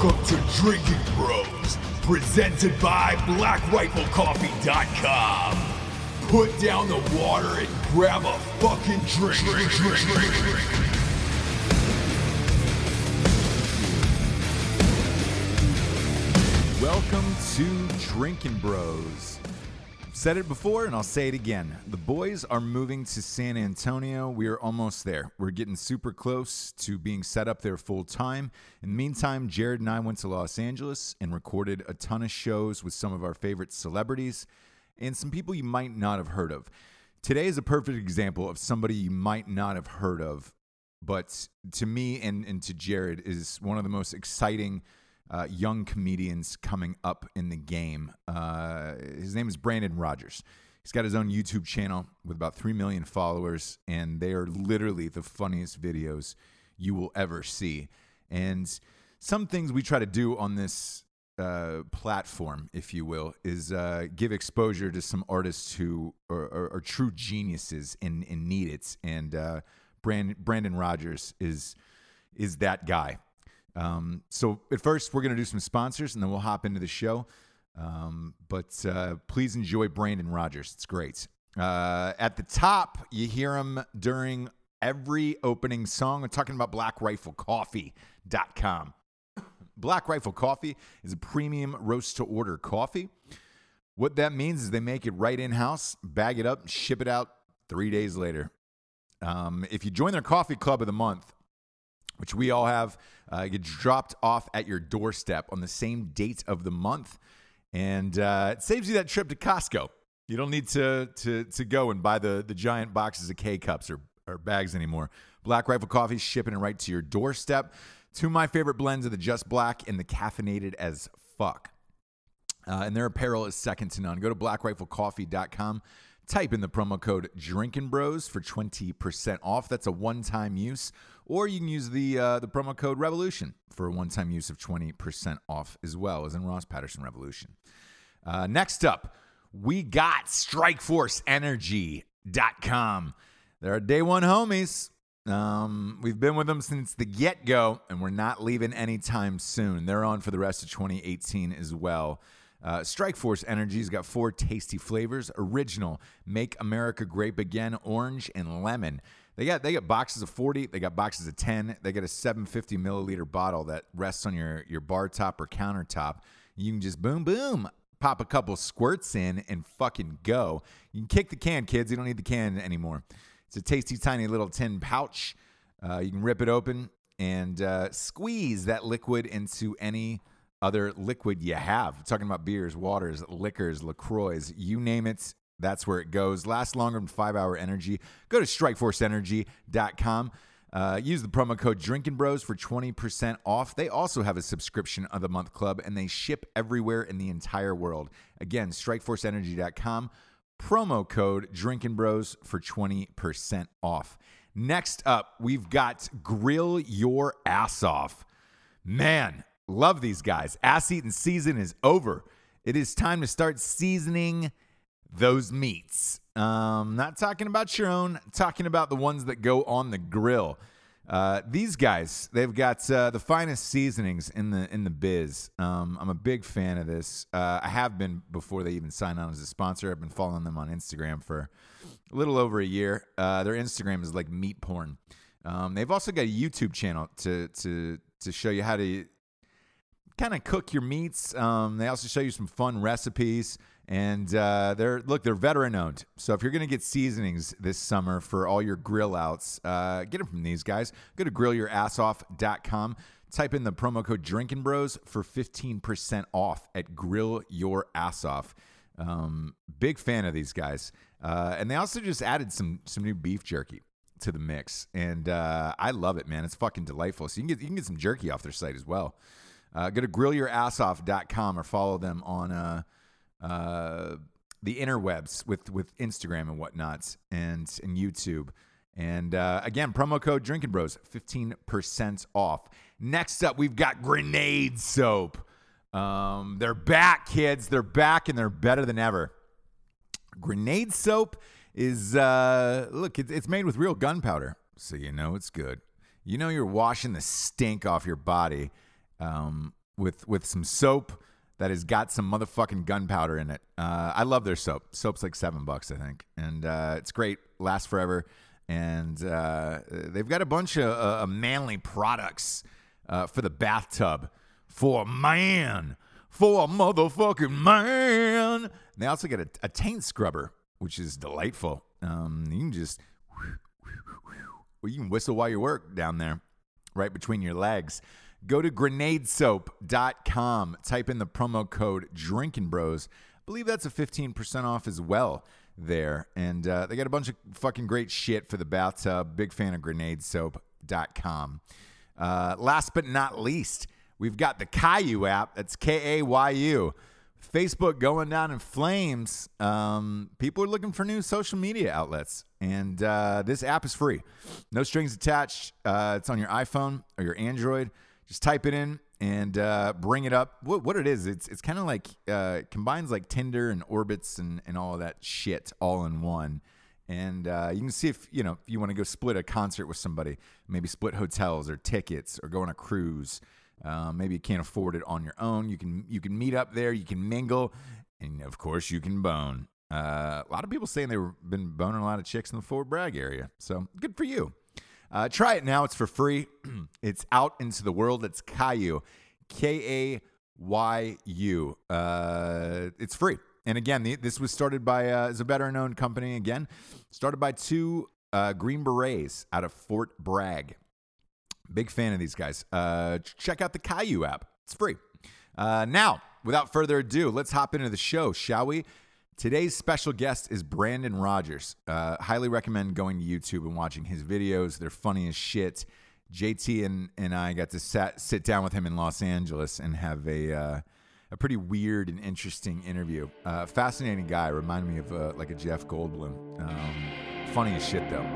Welcome to Drinking Bros, presented by BlackRifleCoffee.com. Put down the water and grab a fucking drink. drink, drink, drink, drink. Welcome to Drinking Bros. Said it before and I'll say it again. The boys are moving to San Antonio. We are almost there. We're getting super close to being set up there full time. In the meantime, Jarred and I went to Los Angeles and recorded a ton of shows with some of our favorite celebrities and some people you might not have heard of. Today is a perfect example of somebody you might not have heard of, but to me and, and to Jarred is one of the most exciting uh, young comedians coming up in the game. Uh, his name is Brandon Rogers. He's got his own YouTube channel with about 3 million followers, and they are literally the funniest videos you will ever see. And some things we try to do on this uh, platform, if you will, is uh, give exposure to some artists who are, are, are true geniuses and, and need it. And uh, Brandon, Brandon Rogers is is that guy. Um, so at first, we're going to do some sponsors, and then we'll hop into the show. Um, but uh, please enjoy Brandon Rogers. It's great. Uh, at the top, you hear him during every opening song. We're talking about BlackRifleCoffee.com. Black Rifle Coffee is a premium roast to order coffee. What that means is they make it right in house, bag it up, ship it out three days later. Um, if you join their coffee club of the month, which we all have, uh, get dropped off at your doorstep on the same date of the month, and uh, it saves you that trip to Costco. You don't need to to to go and buy the the giant boxes of K cups or, or bags anymore. Black Rifle Coffee shipping it right to your doorstep. Two of my favorite blends are the Just Black and the Caffeinated as Fuck. Uh, and their apparel is second to none. Go to blackriflecoffee.com. Type in the promo code Drinking Bros for 20% off. That's a one time use. Or you can use the uh, the promo code Revolution for a one time use of 20% off as well as in Ross Patterson Revolution. Uh, next up, we got StrikeForceEnergy.com. They're our day one homies. Um, we've been with them since the get go, and we're not leaving anytime soon. They're on for the rest of 2018 as well. Uh, Strike Force Energy's got four tasty flavors: original, Make America Grape Again, orange, and lemon. They got they got boxes of 40, they got boxes of 10, they got a 750 milliliter bottle that rests on your your bar top or countertop. You can just boom boom pop a couple squirts in and fucking go. You can kick the can, kids. You don't need the can anymore. It's a tasty, tiny little tin pouch. Uh, you can rip it open and uh, squeeze that liquid into any other liquid you have. I'm talking about beers, waters, liquors, LaCroix, you name it. That's where it goes. Lasts longer than five hour energy. Go to strikeforceenergy.com. Uh, use the promo code Drinking Bros for 20% off. They also have a subscription of the month club and they ship everywhere in the entire world. Again, strikeforceenergy.com. Promo code Drinking Bros for 20% off. Next up, we've got Grill Your Ass Off. Man, love these guys. Ass eating season is over. It is time to start seasoning those meats. Um, not talking about your own, talking about the ones that go on the grill. Uh, these guys, they've got uh, the finest seasonings in the in the biz. Um, I'm a big fan of this. Uh, I have been before they even signed on as a sponsor. I've been following them on Instagram for a little over a year. Uh, their Instagram is like meat porn. Um, they've also got a YouTube channel to to to show you how to kind of cook your meats. Um, they also show you some fun recipes. And uh, they're look, they're veteran owned. So if you're gonna get seasonings this summer for all your grill outs, uh, get them from these guys. Go to grillyourassoff.com. Type in the promo code Drinking Bros for 15% off at Grill Your Ass Off. Um, big fan of these guys, uh, and they also just added some some new beef jerky to the mix, and uh, I love it, man. It's fucking delightful. So you can get you can get some jerky off their site as well. Uh, go to grillyourassoff.com or follow them on uh, the interwebs with with Instagram and whatnot, and and YouTube. And uh, again, promo code Drinking Bros, fifteen percent off. Next up, we've got Grenade Soap. Um, they're back, kids. They're back, and they're better than ever. Grenade Soap is uh, look, it's, it's made with real gunpowder, so you know it's good. You know you're washing the stink off your body um, with with some soap that has got some motherfucking gunpowder in it. Uh, I love their soap. Soap's like seven bucks, I think, and uh, it's great. Lasts forever, and uh, they've got a bunch of uh, manly products uh, for the bathtub for a man, for a motherfucking man. They also get a, a taint scrubber, which is delightful. Um, you can just you can whistle while you work down there, right between your legs. Go to grenadesoap.com. Type in the promo code Drinking Bros. I believe that's a 15% off as well there. And uh, they got a bunch of fucking great shit for the bathtub. Big fan of grenadesoap.com. Uh, last but not least, we've got the Kayu app. That's K A Y U. Facebook going down in flames. Um, people are looking for new social media outlets, and uh, this app is free. No strings attached. Uh, it's on your iPhone or your Android. Just type it in and uh, bring it up. What, what it is, it's it's kind of like uh, combines like Tinder and Orbitz and, and all of that shit all in one. And uh, you can see if you know if you want to go split a concert with somebody, maybe split hotels or tickets or go on a cruise. Uh, maybe you can't afford it on your own. You can you can meet up there. You can mingle, and of course you can bone. Uh, a lot of people saying they've been boning a lot of chicks in the Fort Bragg area. So good for you. Uh, try it now. It's for free. it's out into the world. It's Kayu, K A Y U. Uh, it's free. And again, the, this was started by uh, is a better known company. Again, started by two uh, Green Berets out of Fort Bragg. Big fan of these guys. Uh, check out the Kayu app. It's free. Uh, now, without further ado, let's hop into the show, shall we? Today's special guest is Brandon Rogers. Uh, highly recommend going to YouTube and watching his videos. They're funny as shit. JT and, and I got to sat, sit down with him in Los Angeles and have a uh, a pretty weird and interesting interview. Uh, fascinating guy. Reminded me of uh, like a Jeff Goldblum. Um, funny as shit though.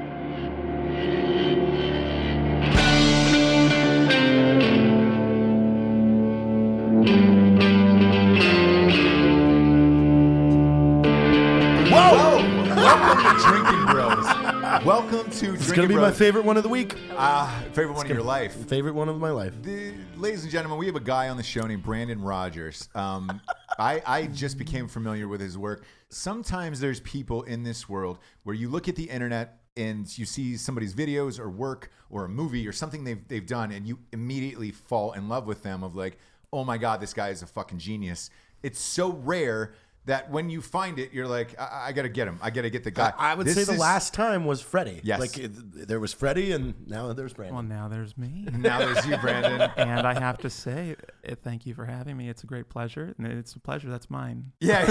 Whoa! Welcome to Drinking Bros. Welcome to Drinking Bros. It's gonna be my favorite one of the week. Ah, favorite one of your life. Favorite one of my life. The- ladies and gentlemen, we have a guy on the show named Brandon Rogers. Um, I, I just became familiar with his work. Sometimes there's people in this world where you look at the internet and you see somebody's videos or work or a movie or something they've, they've done and you immediately fall in love with them of like, oh my God, this guy is a fucking genius. It's so rare that when you find it, you're like, I, I got to get him. I got to get the guy. I would This say the is- last time was Freddie. Yes. Like it, there was Freddie, and now there's Brandon. Well, now there's me. Now there's you, Brandon. and I have to say, uh, thank you for having me. It's a great pleasure. And it's a pleasure that's mine. Yeah.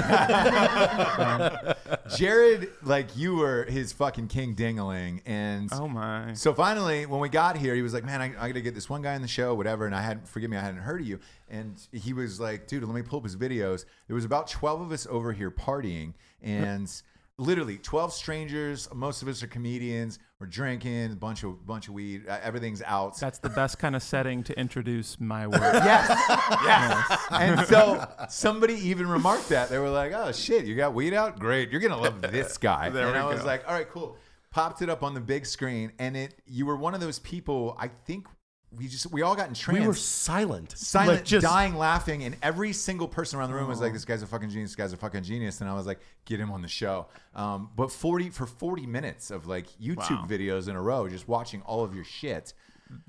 Jarred, like you were his fucking king dingaling. And Oh, my. so finally, when we got here, he was like, Man, I, I got to get this one guy on the show, whatever. And I hadn't, forgive me, I hadn't heard of you. And he was like, Dude, let me pull up his videos. There was about 12 of us over here partying. And literally 12 strangers. Most of us are comedians. We're drinking, a bunch of, bunch of weed. Uh, everything's out. That's the best kind of setting to introduce my work. Yes, yes. And so somebody even remarked that they were like, "Oh shit, you got weed out? Great, you're gonna love this guy." There and I was go. like, "All right, cool." Popped it up on the big screen, and it. You were one of those people. I think we just we all got in trance. we were silent, Silent, Like, just dying, laughing, and every single person around the room was like, "This guy's a fucking genius. This guy's a fucking genius." And I was like, "Get him on the show." Um, but forty for forty minutes of like YouTube Wow. videos in a row, just watching all of your shit.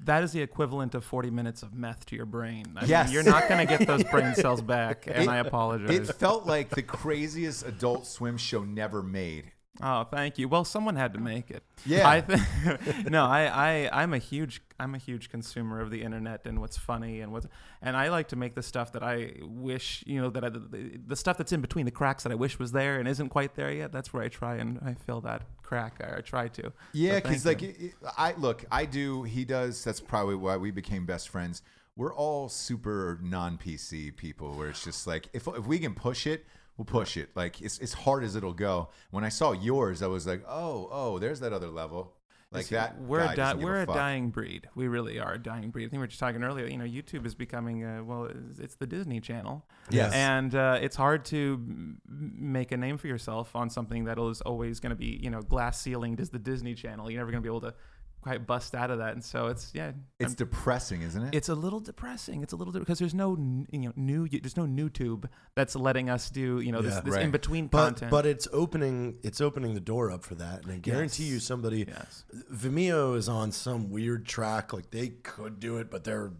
That is the equivalent of 40 minutes of meth to your brain. I mean, you're not going to get those brain cells back, and It- I apologize. It felt like the craziest Adult Swim show never made. Oh, thank you. Well, someone had to oh. make it. Yeah. I th- no, I, I, I'm a huge, I'm a huge consumer of the internet and what's funny and what's, and I like to make the stuff that I wish, you know, that I, the, the stuff that's in between the cracks that I wish was there and isn't quite there yet. That's where I try and I fill that crack. I, I try to. Yeah, because thank like it- it- I look, I do. He does. That's probably why we became best friends. We're all super non PC people, where it's just like if if we can push it, we'll push it. Like it's as hard as it'll go. When I saw yours, I was like, oh, oh, there's that other level. Like See, that. We're guy a di- we're a, fuck. dying breed. We really are a dying breed. I think we were just talking earlier. You know, YouTube is becoming uh, well, it's, it's the Disney Channel. Yes. and uh, it's hard to make a name for yourself on something that is always going to be you know glass ceilinged as the Disney Channel. You're never going to be able to quite bust out of that, and so it's yeah, It's I'm- depressing, isn't it? it's a little depressing. It's a little because there's no n- you know new there's no new tube that's letting us do you know this, Yeah. this Right. in between But content. but it's opening it's opening the door up for that, and I guarantee you somebody yes. Vimeo is on some weird track. Like they could do it, but they're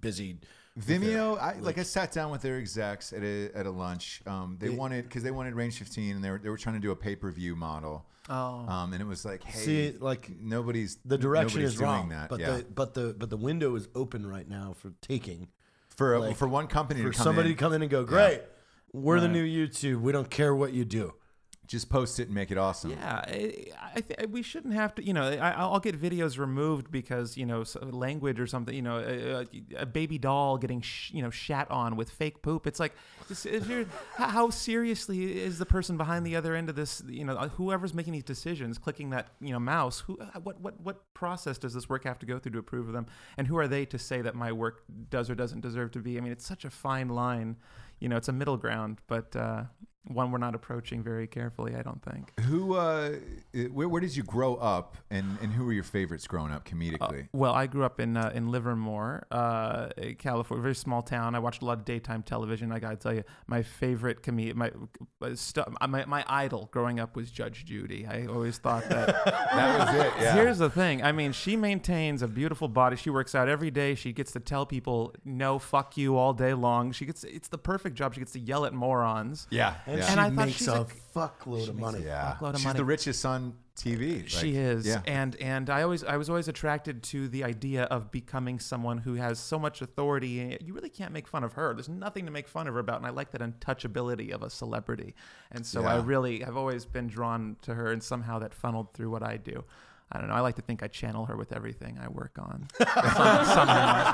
busy. With their- Vimeo, I like I sat down with their execs at a at a lunch. Um, they They- wanted because they wanted Range 15, and they were they were trying to do a pay per view model. Oh. Um, and it was like, hey, See, like, nobody's The direction nobody's is doing wrong, that. but yeah. the but the but the window is open right now for taking for like, for one company for to come somebody in, to come in and go, great, we're the new YouTube. We don't care what you do. Just post it and make it awesome. Yeah, I, th- we shouldn't have to. You know, I, I'll get videos removed because you know language or something. You know, a, a baby doll getting sh- you know shat on with fake poop. It's like, how seriously is the person behind the other end of this? You know, whoever's making these decisions, clicking that you know mouse. Who, uh, what, what, what process does this work have to go through to approve of them? And who are they to say that my work does or doesn't deserve to be? I mean, it's such a fine line. You know, it's a middle ground, but uh, one we're not approaching very carefully. I don't think. Who? Uh, where, where did you grow up, and and who were your favorites growing up Uh, comedically? well, I grew up in uh, in Livermore, uh, California, very small town. I watched a lot of daytime television. I gotta tell you, my favorite comedian, my, uh, stu- my my idol growing up was Judge Judy. I always thought that. that was it. Yeah. Here's the thing. I mean, she maintains a beautiful body. She works out every day. She gets to tell people no, fuck you all day long. She gets it's the perfect job. She gets to yell at morons. yeah. And yeah. she And I thought makes she's a a- fuckload of money. yeah. fuckload of She's money. the richest on TV. she is Yeah. and and i always i was always attracted to the idea of becoming someone who has so much authority you really can't make fun of her there's nothing to make fun of her about and i like that untouchability of a celebrity and so i Yeah. really i've always been drawn to her and somehow that funneled through what i do I don't know. I like to think I channel her with everything I work on. Some- somehow.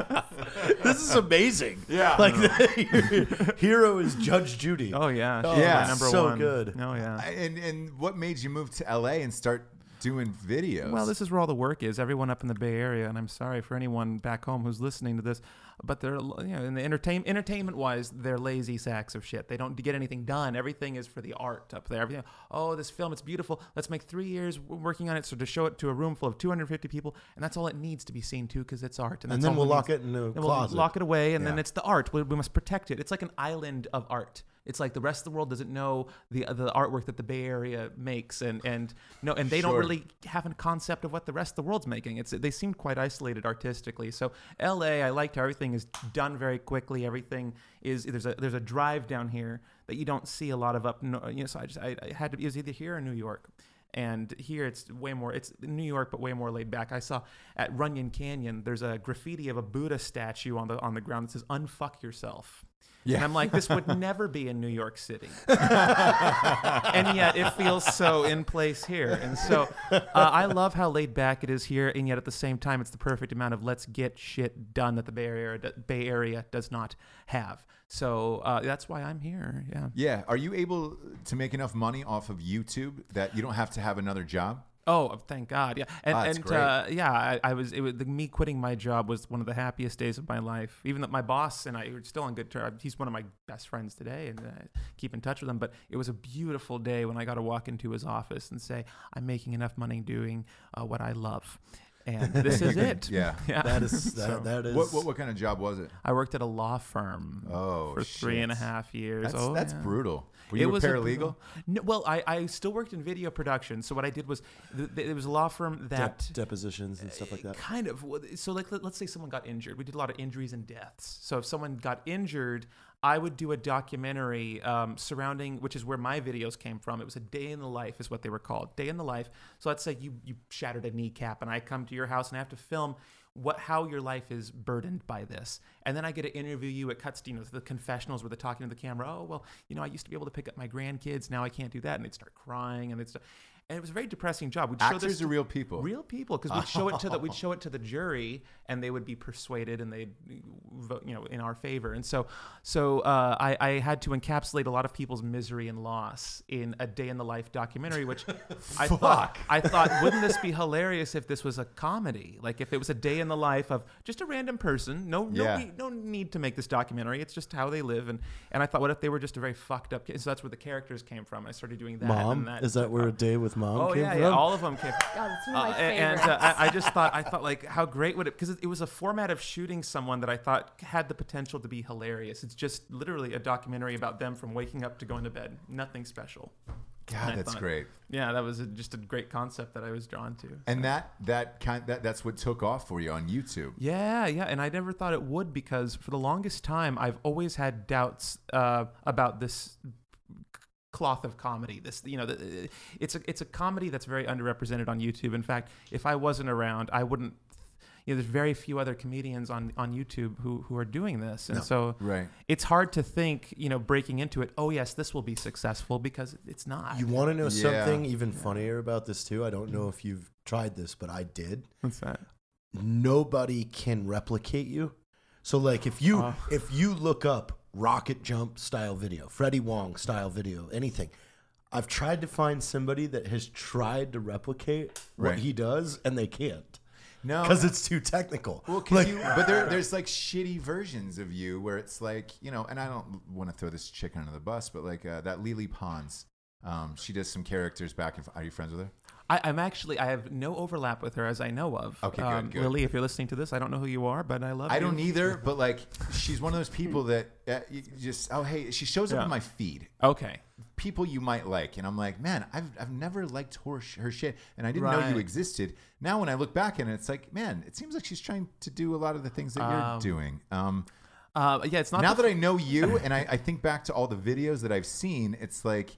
this is amazing. Yeah. Like the hero is Judge Judy. Oh yeah, Oh, she's yeah. number so one. good. Oh yeah. And and what made you move to LA and start doing videos? Well, this is where all the work is. Everyone up in the Bay Area, and I'm sorry for anyone back home who's listening to this, but they're you know in the entertain entertainment wise, they're lazy sacks of shit. They don't get anything done. Everything is for the art up there. Everything. Oh, this film, it's beautiful. Let's make three years working on it, so to show it to a room full of 250 people, and that's all it needs to be seen to, because it's art. and that's then we'll lock needs. it in a And we'll closet. lock it away, and then it's the art. We, we must protect it. It's like an island of art. It's like the rest of the world doesn't know the the artwork that the Bay Area makes, and and no, and they don't really have a concept of what the rest of the world's making. It's they seem quite isolated artistically. So L.A. I liked how everything is done very quickly. Everything is there's a there's a drive down here that you don't see a lot of up. No, you know, so I just I, I had to it was either here or New York. And here it's way more, it's New York, but way more laid back. I saw at Runyon Canyon, there's a graffiti of a Buddha statue on the on the ground that says "Unfuck yourself." And Yeah. I'm like, this would never be in New York City. and yet it feels so in place here. And so uh, I love how laid back it is here. And yet at the same time, it's the perfect amount of let's get shit done that the Bay Area, Bay Area does not have. So uh, that's why I'm here. Yeah. yeah. Are you able to make enough money off of YouTube that you don't have to have another job? Oh, thank God! Yeah, and, that's and. Uh, yeah, I, I was. It was the, me quitting my job was one of the happiest days of my life. Even that my boss and I are still on good terms. He's one of my best friends today, and I keep in touch with him. But it was a beautiful day when I got to walk into his office and say, "I'm making enough money doing uh, what I love." And this is it. Yeah. yeah. That is that, So, that is What, what what kind of job was it? I worked at a law firm Oh, for three shit. half years. That's oh, that's yeah. brutal. Were It you a was paralegal? brutal- No, well, I, I still worked in video production. So what I did was, th- th- it was a law firm that dep- depositions and stuff like that. Uh, kind of. So, like, let, us say someone got injured. We did a lot of injuries and deaths. So, if someone got injured, I would do a documentary um, surrounding, which is where my videos came from. It was a day in the life, is what they were called. Day in the life. So, let's say you you shattered a kneecap, and I come to your house and I have to film what how your life is burdened by this and then i get to interview you it cuts you know the confessionals where they're talking to the camera oh well you know i used to be able to pick up my grandkids now i can't do that and they'd start crying and they'd start and it was a very depressing job. We'd show Actors this are real people. real people because we'd show it to the we'd show it to the jury and they would be persuaded and they'd vote you know in our favor. And so so uh, I, I had to encapsulate a lot of people's misery and loss in a day in the life documentary which I thought I thought wouldn't this be hilarious if this was a comedy? Like if it was a day in the life of just a random person no no, Yeah. need, no need to make this documentary. It's just how they live. And and I thought what if they were just a very fucked up kid so that's where the characters came from. I started doing that Mom, and that is that where a day with mom Oh came yeah, from. yeah, all of them came. God, it's one of Uh, my and uh, I, I just thought, I thought like, how great would it? Because it, it was a format of shooting someone that I thought had the potential to be hilarious. It's just literally a documentary about them from waking up to going to bed. Nothing special. God, that's thought- great. Yeah, that was a, just a great concept that I was drawn to. And that that kind that that's what took off for you on YouTube. Yeah, yeah, and I never thought it would because for the longest time I've always had doubts uh, about this cloth of comedy. This, you know, the, it's a it's a comedy that's very underrepresented on YouTube. In fact, if I wasn't around, I wouldn't. You know, there's very few other comedians on on YouTube who who are doing this, and so Right. it's hard to think, you know, breaking into it. Oh yes, this will be successful because it's not. You want to know Yeah. something even funnier about this too? I don't know if you've tried this, but I did. What's that? Nobody can replicate you. So like if you Oh. if you look up rocket jump style video, Freddie Wong style video, anything. I've tried to find somebody that has tried to replicate what Right. he does and they can't. No, Because it's too technical. Well, 'cause Like- you, but there, there's like shitty versions of you where it's like, you know, and I don't want to throw this chick under the bus, but like uh, that Lele Pons, um, she does some characters back. And, are you friends with her? I, I'm actually I have no overlap with her as I know of. Okay, good, um, good. Lele, if you're listening to this, I don't know who you are, but I love I you. don't either, but like she's one of those people that uh, you just oh hey, she shows up Yeah. on my feed. Okay. People you might like, and I'm like, man, I've, I've never liked her, her shit, and I didn't know you existed. Now when I look back at it, it's like, man, it seems like she's trying to do a lot of the things that you're Um, doing. Um, Uh, yeah, it's not now that I know you and I, I think back to all the videos that I've seen, it's like,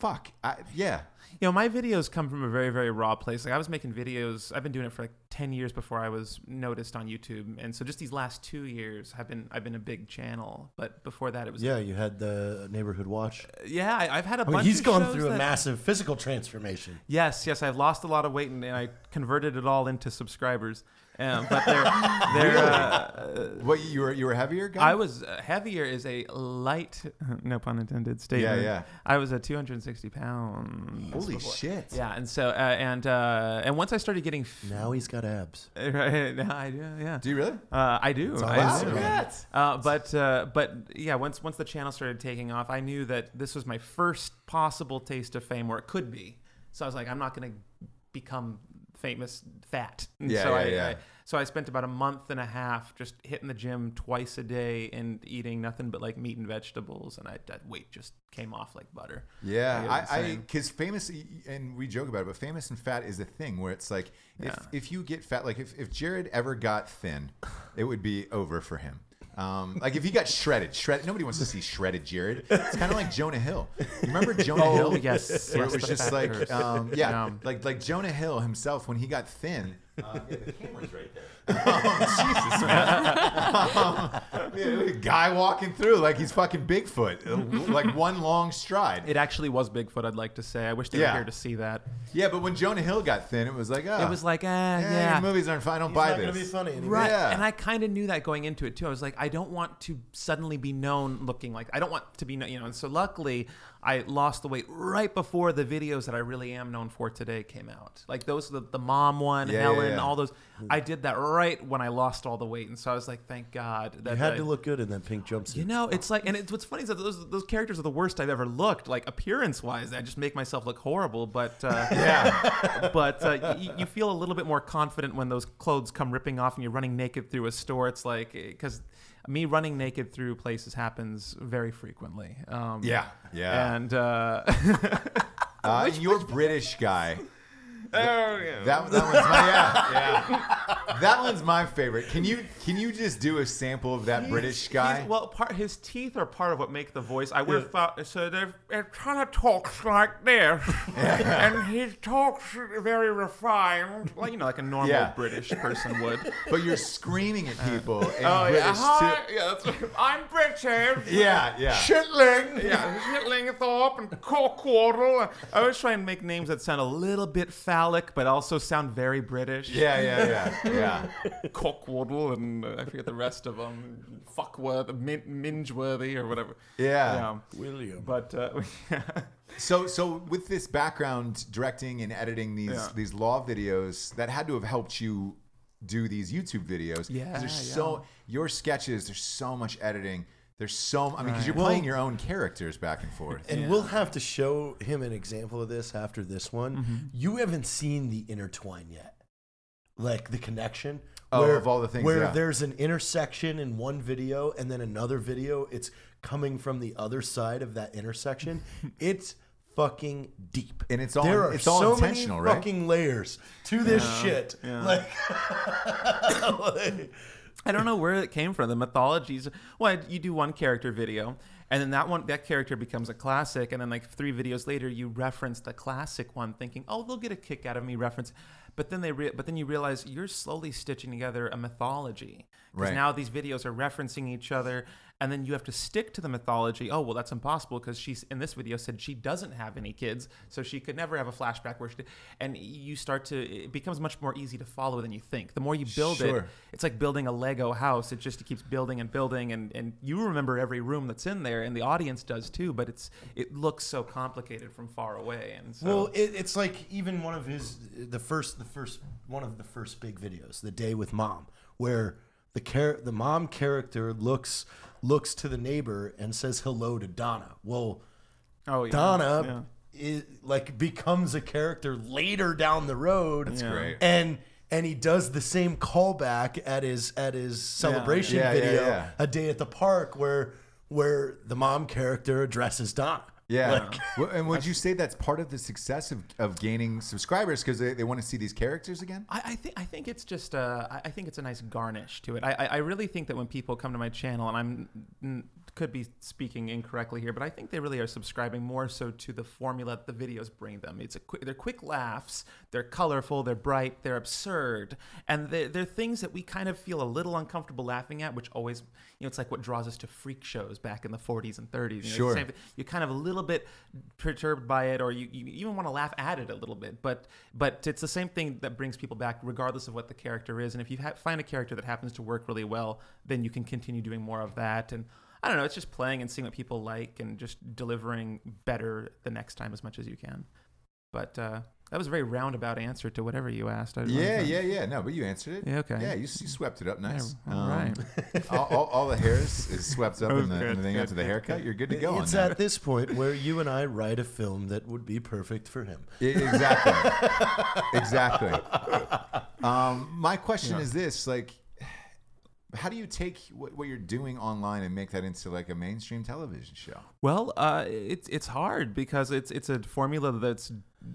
fuck, I, yeah, You know, my videos come from a very, very raw place. Like I was making videos. I've been doing it for like ten years before I was noticed on YouTube, and so just these last two years have been I've been a big channel. But before that, it was yeah, you had the neighborhood watch. yeah. I, I've had a I mean, bunch. he's of gone shows through a massive physical transformation. Yes, yes. I've lost a lot of weight, and, and I converted it all into subscribers. Um, but they're they're. Uh, what you were you were heavier guy? I was uh, heavier is a light, no pun intended statement. yeah. I was at 260 pounds. Holy before. shit! Yeah, and so uh, and uh, and once I started getting f- Now he's got abs. right now I do yeah Do you really? uh, I do I wow. do. Congrats. Uh, but uh, but yeah once once the channel started taking off I knew that this was my first possible taste of fame where it could be so I was like I'm not gonna become famous fat And Yeah, so yeah, I, yeah. I so I spent about a month and a half just hitting the gym twice a day and eating nothing but like meat and vegetables and I, that weight just came off like butter Yeah, I, I, because famous, and we joke about it, but famous and fat is a thing where it's like, if Yeah. if you get fat, like if, if Jarred ever got thin, it would be over for him. Um, like if he got shredded, shredded, nobody wants to see shredded Jarred. It's kind of like Jonah Hill. You remember Jonah Oh, Hill? yes, where yes, it was just like, um, yeah, Yeah. like like Jonah Hill himself when he got thin. Uh, yeah, the camera's right there. oh, Jesus, man. Um, yeah, a guy walking through like he's fucking Bigfoot, like one long stride. it actually was Bigfoot I'd like to say I wish they Yeah. were here to see that Yeah, but when Jonah Hill got thin, it was like, oh, it was like eh, yeah, yeah your movies aren't fun. I don't He's buy not this. going to be funny anymore. Right. Yeah. And I kind of knew that going into it too. I was like, I don't want to suddenly be known looking like I don't want to be known, you know. And so luckily, I lost the weight right before the videos that I really am known for today came out. Like those, the, the mom one, Yeah, yeah, Helen, yeah. all those. I did that right when I lost all the weight, and so I was like, thank God that You had I- to look good in that pink jumpsuit. You know, it's like, and it's what's funny is that those those characters are the worst I've ever looked. Like appearance wise, I just make myself look horrible. But uh, Yeah, but uh, y- you feel a little bit more confident when those clothes come ripping off and you're running naked through a store. It's like because me running naked through places happens very frequently. Um, yeah, yeah. And uh, Uh, you're British guy. Oh, yeah. That, that one's my yeah, yeah. That one's my favorite. Can you can you just do a sample of that British guy? Well, part his teeth are part of what make the voice. I wear fa- so they it kind of talks like this, and he talks very refined, like you know, like a normal Yeah. British person would. but you're screaming at uh, people in Oh British yeah, hi, too. yes, I'm British. Yeah, yeah. Shitling. Yeah, Shitlingthorpe and Cockwaddle. I always try and make names that sound a little bit phallic, but also sound very British. Yeah, yeah, yeah, yeah. Cockwaddle and uh, I forget the rest of them. Fuckworth, min- Mingeworthy or whatever. Yeah. William. But uh, So, so with this background, directing and editing these Yeah. these law videos, that had to have helped you do these YouTube videos. Yeah, there's yeah. so your sketches. There's so much editing There's so I mean because you're Right. playing Well- your own characters back and forth. And we'll have to show him an example of this after this one. Mm-hmm. You haven't seen the intertwine yet, like the connection. Oh, of all the things, where yeah. there's an intersection in one video and then another video, it's coming from the other side of that intersection. it's fucking deep, And it's all- there are it's all so intentional, many right? fucking layers to this shit. yeah. Like, like- I don't know where it came from. The mythologies. Well, you do one character video, and then that one that character becomes a classic, and then like three videos later, you reference the classic one, thinking, "Oh, they'll get a kick out of me reference." But then they, re- but then you realize you're slowly stitching together a mythology because Right. now these videos are referencing each other, and then you have to stick to the mythology. Oh, well, that's impossible because she's in this video said she doesn't have any kids, so she could never have a flashback where she did. And you start to, it becomes much more easy to follow than you think. The more you build Sure. it, it's like building a Lego house. It just keeps building and building, and, and you remember every room that's in there, and the audience does too. But it's it looks so complicated from far away, and so Well, it, it's like even one of his the first the first one of the first big videos, the day with mom, where the char- the mom character looks looks to the neighbor and says hello to Donna. Well, oh yeah, Donna is, like becomes a character later down the road. That's Yeah. great. And and he does the same callback at his at his celebration Yeah, yeah, video, yeah. a day at the park, where where the mom character addresses Donna. Yeah. Like- Well, and would you say that's part of the success of, of gaining subscribers because they, they want to see these characters again? I, I think I think it's just uh, I think it's a nice garnish to it. I, I I really think that when people come to my channel, and I'm could be speaking incorrectly here, but I think they really are subscribing more so to the formula that the videos bring them. It's a quick, they're quick laughs, they're colorful, they're bright, they're absurd, and they're, they're things that we kind of feel a little uncomfortable laughing at, which always you know it's like what draws us to freak shows back in the 40s and 30s. You know, sure, same, you're kind of a little bit perturbed by it, or you, you even want to laugh at it a little bit. But but it's the same thing that brings people back, regardless of what the character is. And if you ha- find a character that happens to work really well, then you can continue doing more of that. And I don't know, it's just playing and seeing what people like, and just delivering better the next time as much as you can. But uh, that was a very roundabout answer to whatever you asked. I Yeah, yeah, yeah. No, but you answered it. Yeah, okay. Yeah, you, you swept it up nice. Yeah, all right. all, all, all the hairs is swept up That in was the, in the thing good, after the haircut. good. You're good to go it's on that. at this point where you and I write a film that would be perfect for him. Yeah, exactly. exactly. Um, my question is this: like, how do you take what, what you're doing online and make that into like a mainstream television show? Well, uh, it's it's hard because it's it's a formula that's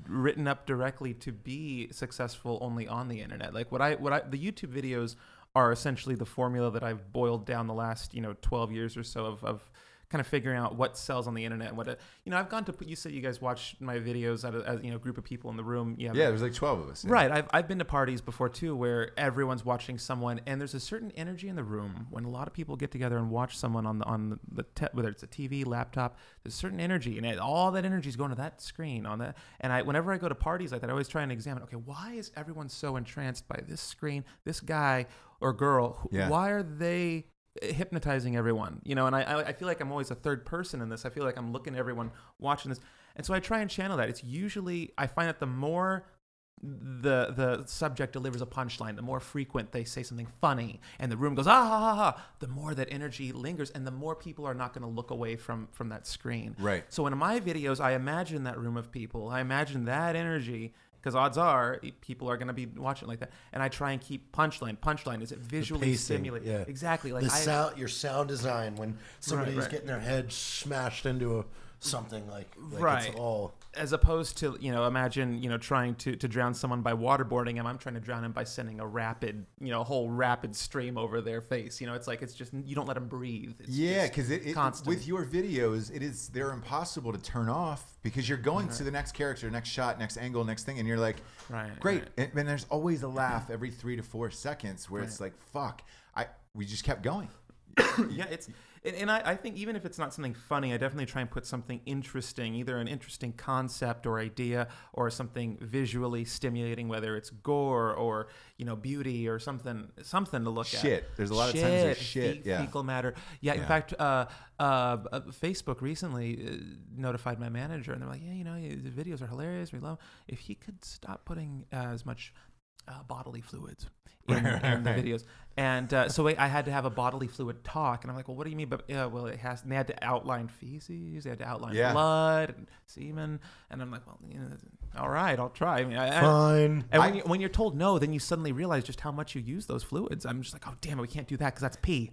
written up directly to be successful only on the internet. Like what I what I the YouTube videos are essentially the formula that I've boiled down the last you know twelve years or so of. of kind of figuring out what sells on the internet and what it, you know i've gone to put you said you guys watch my videos at a, as you know group of people in the room you have Yeah, there's like twelve of us. yeah. Right. I've, I've been to parties before too where everyone's watching someone and there's a certain energy in the room when a lot of people get together and watch someone on the on the te- whether it's a TV, laptop, there's a certain energy and it, all that energy is going to that screen on that. And I whenever I go to parties like that, I always try and examine, okay, why is everyone so entranced by this screen, this guy or girl? Yeah. Why are they hypnotizing everyone you know and I, I feel like i'm always a third person in this. I feel like i'm looking at everyone watching this. And so i try and channel that. It's usually i find that the more the the subject delivers a punchline the more frequent they say something funny and the room goes ah ha ha ha the more that energy lingers and the more people are not going to look away from from that screen. Right. so in my videos i imagine that room of people. I imagine that energy because odds are people are going to be watching like that and i try and keep punchline punchline is it visually stimulating yeah. exactly like the I, your sound design when somebody's right. getting their head smashed into a, something like, like Right. it's all as opposed to you know imagine you know trying to to drown someone by waterboarding him i'm trying to drown him by sending a rapid you know a whole rapid stream over their face you know it's like it's just you don't let them breathe it's Yeah, because it, it, constant. with your videos, it is they're impossible to turn off because you're going to the next character, next shot, next angle, next thing, and you're like, Right, great. right. And, and there's always a laugh every three to four seconds where it's like, fuck, I we just kept going. yeah it's and, and I, I think even if it's not something funny i definitely try and put something interesting either an interesting concept or idea or something visually stimulating whether it's gore or you know beauty or something something to look at Shit. There's a lot of times there's shit, fe- yeah. fecal matter yeah, in Yeah. fact uh, uh, uh, facebook recently uh, notified my manager and they're like yeah you know the videos are hilarious we love if he could stop putting as much uh, bodily fluids in, in the videos. And uh, so I I had to have a bodily fluid talk, and I'm like, "Well, what do you mean?" But uh, well, it has. And they had to outline feces, they had to outline Yeah. blood and semen, and I'm like, "Well, you know, all right, I'll try." I mean, I, I- Fine. and when, you, when you're told no, then you suddenly realize just how much you use those fluids. I'm just like, oh damn it, we can't do that because that's pee.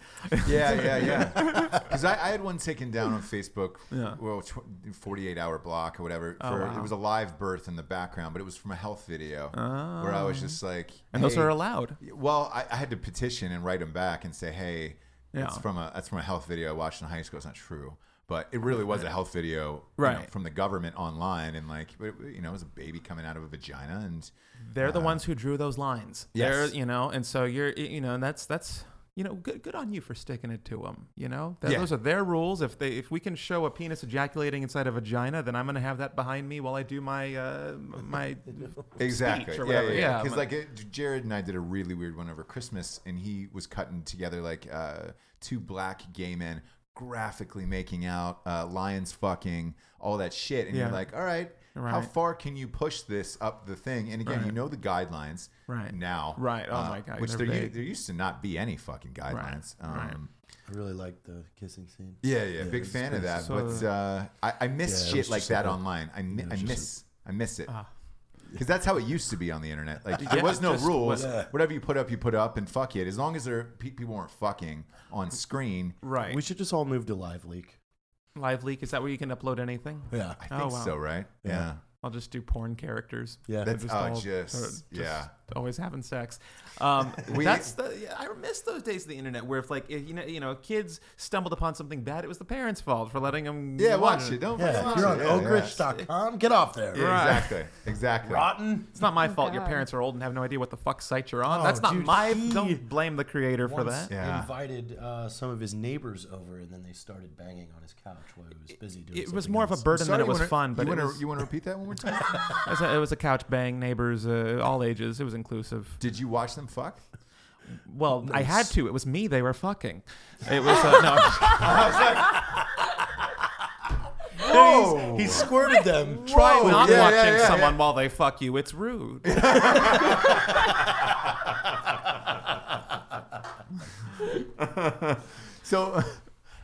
Yeah, yeah, yeah. Because I, I had one taken down on Facebook. Yeah. Well, tw- 48 hour block or whatever. Oh, For, wow. It was a live birth in the background, but it was from a health video where I was just like, And those hey- are allowed. Well, I, I had to petition and write them back and say, hey, Yeah. it's from a that's from a health video I watched in high school. It's not true. But it really was a health video, you know, from the government online, and like, you know, it was a baby coming out of a vagina, and They're the uh, ones who drew those lines. Yes. They're, you know, and so you're, you know, and that's that's you know, good good on you for sticking it to them. You know, That- Yeah. those are their rules. If they if we can show a penis ejaculating inside a vagina, then I'm gonna have that behind me while I do my uh, my exactly, or yeah, whatever. yeah, Yeah, Because I'm like it, Jarred and I did a really weird one over Christmas, and he was cutting together like uh, two black gay men graphically making out, uh, lions fucking, all that shit, and Yeah. you're like, all right. How far can you push this up the thing? And again, you know the guidelines Right. now, Right. Oh uh, my God, Which they're there, u- there used to not be any fucking guidelines. Right. Um, I really like the kissing scene. Yeah, yeah, big it's fan of that. so- but uh, I, I miss Yeah, shit like just that like a- online. I, mi- it I miss I miss it Ah. because that's how it used to be on the internet. Like Yeah, there was no just rules. Yeah. Whatever you put up, you put up, and fuck it. As long as there people weren't fucking on screen, right. We should just all move to Live Leak. Live leak is that where you can upload anything? Yeah. I oh, think Oh, wow. so. Right? Yeah. Yeah. I'll just do porn characters. Yeah. That's just oh, all- just, yeah. Always having sex. Um, We- that's the yeah, I miss those days of the internet where if like if, you know you know kids stumbled upon something bad, it was the parents' fault for letting them. Yeah, watch it. Don't Yeah. watch You're it. on Yeah, yeah. Get off there. Yeah, Right. Exactly. Exactly. Rotten. It's not my fault. Your parents are old and have no idea what the fuck site you're on. Oh, that's not dude, my. he Don't blame the creator for that. Yeah. invited uh, some of his neighbors over, and then they started banging on his couch while he was busy doing. Stuff It was something more of a burden Sorry, than it was wanna- fun. But you want to you want to repeat that one more time? it was a- it was a couch bang. Neighbors, uh, all ages. It was inclusive. Did you watch them fuck? Well, I had to. It was me. They were fucking. It was uh, no. Whoa! He squirted them. Try Whoa, not yeah, yeah, watching yeah, someone yeah. while they fuck you. It's rude. So,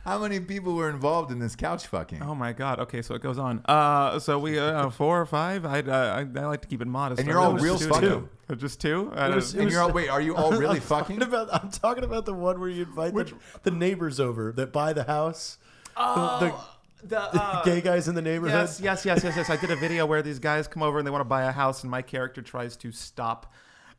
how many people were involved in this couch fucking? Oh my god. Okay, so it goes on. Uh, so we uh, four or five. I, uh, I I like to keep it modest. And you're all real was two. fucking? Just two. I It don't- was- and you're all wait. Are you all really I'm fucking? Talking about, I'm talking about the one where you invite the, the neighbors over that buy the house. the, the, the uh, gay guys in the neighborhood. Yes, yes, yes, yes, yes. I did a video where these guys come over and they want to buy a house, and my character tries to stop.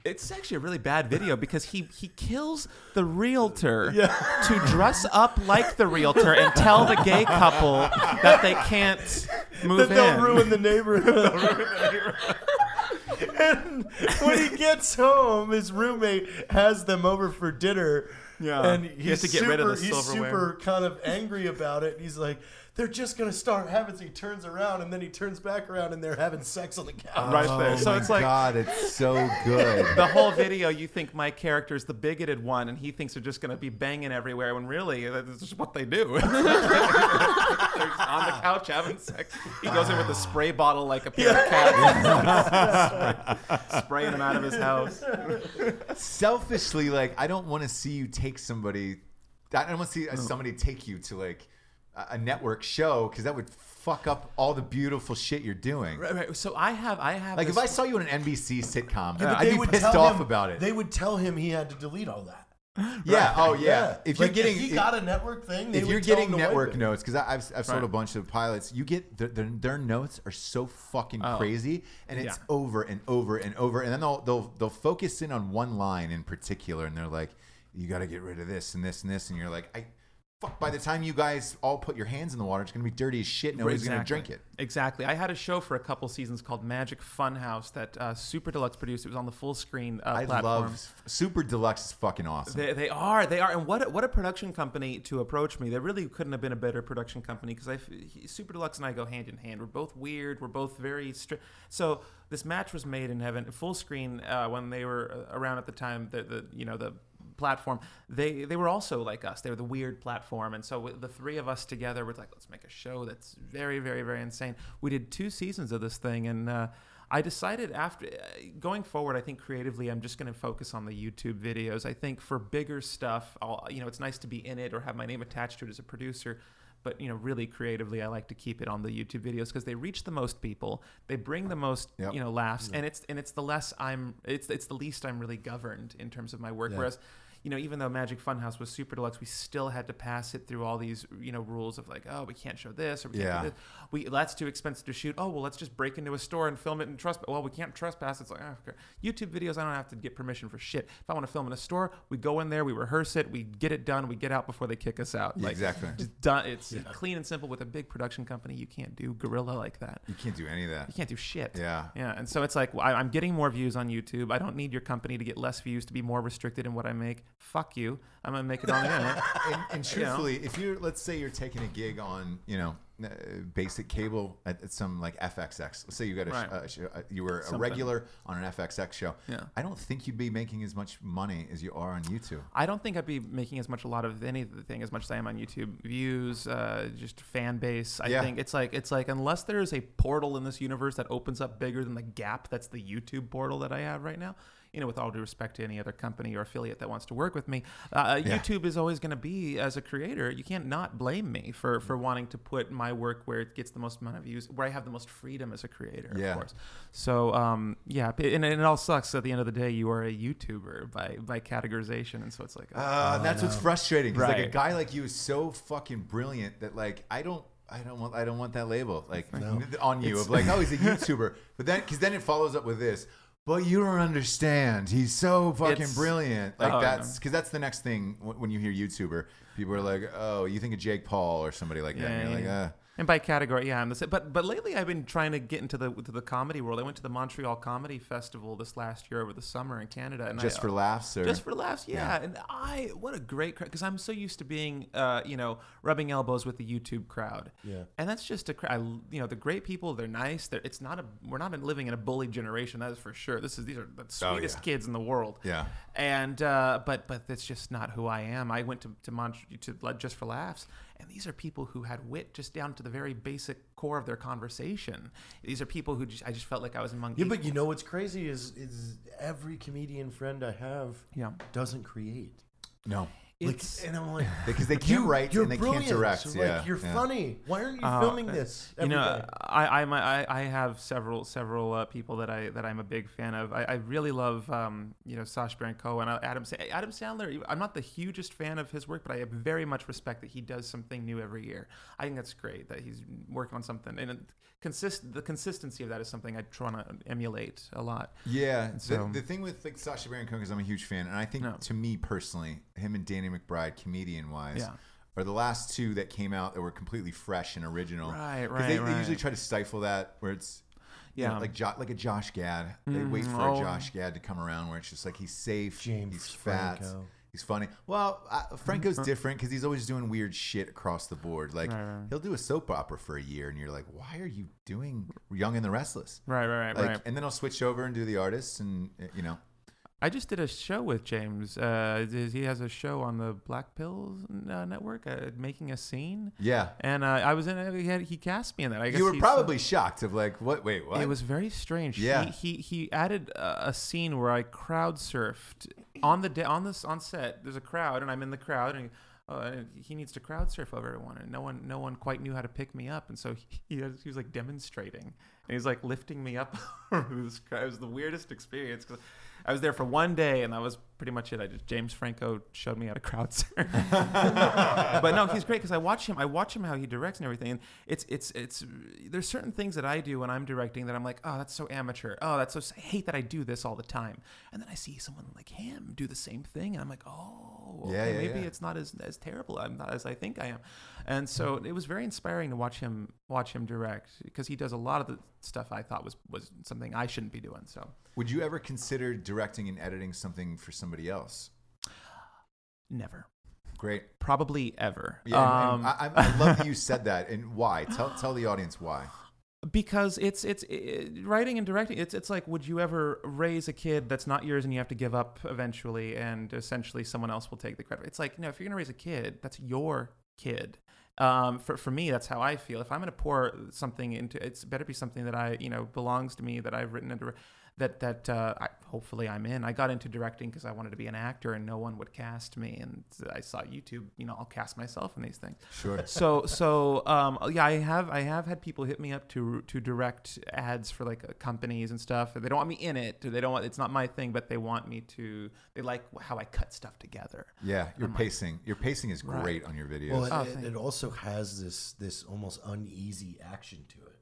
It's actually a really bad video because he he kills the realtor to dress up like the realtor and tell the gay couple that they can't move that they'll in. ruin the neighborhood. and when he gets home, his roommate has them over for dinner. Yeah. and He he's has to get super, rid of the he's silverware. super kind of angry about it. He's like, "They're just gonna start having." So he turns around, and then he turns back around, and they're having sex on the couch. Right there. Oh So my it's like God, it's so good. the whole video, you think my character's the bigoted one, and he thinks they're just going to be banging everywhere, when really that's just what they do. they're on the couch having sex. He goes in with a spray bottle like a pair of cats, spray- spraying them out of his house. Selfishly, like I don't want to see you take somebody. I don't want to see uh, somebody take you to like a network show because that would fuck up all the beautiful shit you're doing. Right, right. So I have, I have. Like if I saw you in an NBC sitcom, But I'd be pissed off him- about it. They would tell him he had to delete all that. yeah. Oh yeah. If you're Like, getting he got a network thing, they if you're getting him to wipe network notes, because I've, I've sold Right. a bunch of pilots, you get their, their, their notes are so fucking Oh. crazy, and it's Yeah. over and over and over, and then they'll they'll they'll focus in on one line in particular, and they're like, you got to get rid of this and this and this, and you're like, I. Fuck, by the time you guys all put your hands in the water, it's going to be dirty as shit. Nobody's going to drink it. Exactly. I had a show for a couple seasons called Magic Funhouse that uh, Super Deluxe produced. It was on the full screen uh, I platform. love Super Deluxe is fucking awesome. They, they are, they are, and what a, what a production company to approach me. There really couldn't have been a better production company because I, Super Deluxe and I go hand in hand. We're both weird. We're both very strict. So this match was made in heaven, full screen uh, when they were uh, around at the time. The, the you know the platform. They they were also like us. They were the weird platform, and so the three of us together were like, let's make a show that's very very very insane. We did two seasons of this thing, and. Uh, I decided after uh, going forward, I think creatively, I'm just going to focus on the YouTube videos. I think for bigger stuff, I'll, you know, it's nice to be in it or have my name attached to it as a producer. But you know, really creatively, I like to keep it on the YouTube videos because they reach the most people. They bring the most, Yep. you know, laughs, and it's and it's the less I'm, it's it's the least I'm really governed in terms of my work. Yeah. Whereas you know, even though Magic Funhouse was super deluxe, we still had to pass it through all these, you know, rules of like, oh, we can't show this or we can't Yeah. do this. We that's too expensive to shoot. Oh, well, let's just break into a store and film it and trespass. Well, we can't trespass. It's like oh, okay. YouTube videos. I don't have to get permission for shit. If I want to film in a store, we go in there, we rehearse it, we get it done, we get out before they kick us out. Like, exactly. Just done. It's clean and simple. With a big production company, you can't do guerrilla like that. You can't do any of that. You can't do shit. Yeah. Yeah, and so it's like well, I, I'm getting more views on YouTube. I don't need your company to get less views to be more restricted in what I make. Fuck you. I'm gonna make it on the internet. and, and truthfully, if you're, let's say you're taking a gig on, you know, uh, basic cable at, at some like FXX. Let's say you got a, Right. uh, sh- uh, you were a regular on an FXX show. Yeah. I don't think you'd be making as much money as you are on YouTube. I don't think I'd be making as much a lot of anything as much as I am on YouTube. Views, uh, just fan base. I Yeah. think it's like it's like unless there is a portal in this universe that opens up bigger than the gap that's the YouTube portal that I have right now. You know, with all due respect to any other company or affiliate that wants to work with me, uh, Yeah. YouTube is always going to be as a creator. You can't not blame me for for wanting to put my work where it gets the most amount of views, where I have the most freedom as a creator. Yeah. Of course. So um, yeah, and, and it all sucks. At the end of the day, you are a YouTuber by by categorization, and so it's like. Uh, that's what's frustrating. 'cause, like a guy like you is so fucking brilliant that like I don't. I don't want. I don't want that label like on you of like, oh, he's a YouTuber. But then, because then it follows up with this. But you don't understand. He's so fucking It's- brilliant. Like Oh, that's because that's the next thing wh- when you hear YouTuber. People are like, oh, you think of Jake Paul or somebody like that. Yeah, And you're yeah, like, uh. And by category, yeah, I'm the same. But but lately, I've been trying to get into the to the comedy world. I went to the Montreal Comedy Festival this last year over the summer in Canada, and just I, for laughs or just for laughs, yeah. Yeah. And I, what a great crowd, because I'm so used to being, uh, you know, rubbing elbows with the YouTube crowd. Yeah. And that's just a crowd. You know, the great people, they're nice. They're, it's not a, we're not living in a bully generation. That is for sure. This is these are the Oh, sweetest yeah. kids in the world. Yeah. And uh, but but that's just not who I am. I went to to, Mont- to just for laughs, and these are people who had wit just down to the very basic core of their conversation. These are people who just, I just felt like I was among. Yeah, but you know what's crazy is is every comedian friend I have yeah, doesn't create. no, Like, it's and I'm like, because they can't write you're and they brilliant. can't direct. So, yeah, like, you're yeah. funny. Why aren't you Uh, filming this? you know, day? I, I'm, I I have several several uh, people that I that I'm a big fan of. I, I really love um, you know Sacha Baron Cohen, uh, Adam Adam Sandler. I'm not the hugest fan of his work, but I very much respect that he does something new every year. I think that's great that he's working on something, and it, consist the consistency of that is something I try to emulate a lot. Yeah, the, so- the thing with like Sacha Baron Cohen is I'm a huge fan, and I think No. to me personally, him and Danny McBride, comedian wise, Yeah. are the last two that came out that were completely fresh and original. Right, 'Cause right, They, they usually try to stifle that where it's you know, Yeah. like jo- like a Josh Gad. They Mhm. wait for Oh. a Josh Gad to come around where it's just like he's safe, James he's fat, Franco. he's funny. Well, uh, Franco's different because he's always doing weird shit across the board. Like Right, right. he'll do a soap opera for a year, and you're like, why are you doing Young and the Restless? Right, right, right, Like, right. and then I'll switch over and do the artists, and you know. I just did a show with James. Uh, he has a show on the Blackpills uh, network, uh, making a scene. Yeah. And uh, I was in it. He, had, he cast me in that. I guess You were he's, probably shocked of like, what? Wait, what? It was very strange. Yeah. He he, he added a, a scene where I crowd surfed on the day on this on set. There's a crowd and I'm in the crowd and. Oh, and he needs to crowd surf over everyone, and no one, no one quite knew how to pick me up, and so he, he, was, he was like demonstrating, and he was like lifting me up. over this crowd. it was the weirdest experience because I was there for one day, and that was pretty much it. I just James Franco showed me how to crowd surf, but no, he's great because I watch him. I watch him how he directs and everything, and it's it's it's. There's certain things that I do when I'm directing that I'm like, oh, that's so amateur. Oh, that's so. I hate that I do this all the time. And then I see someone like him do the same thing, and I'm like, oh, okay, Yeah, yeah, maybe yeah. it's not as as terrible. I'm not as I think I am. And so it was very inspiring to watch him watch him direct because he does a lot of the stuff I thought was was something I shouldn't be doing. So Would you ever consider directing and editing something for somebody else? never, Great. probably ever. Yeah, Um, I, I love that you said that, and why? Tell tell the audience why. because it's it's it, writing and directing it's it's like would you ever raise a kid that's not yours and you have to give up eventually and essentially someone else will take the credit it's like you know if you're going to raise a kid that's your kid Um, for for me, that's how I feel. If I'm going to pour something into, it's better be something that I you know belongs to me that I've written into that that uh, I, hopefully I'm in. I got into directing because I wanted to be an actor, and no one would cast me. And I saw YouTube. You know, I'll cast myself in these things. Sure. So so um, yeah, I have I have had people hit me up to to direct ads for like uh, companies and stuff. They don't want me in it. They don't want. It's not my thing, but they want me to. They like how I cut stuff together. Yeah, your pacing. Your pacing is Right. great on your videos. Well, Oh, it, it also has this this almost uneasy action to it,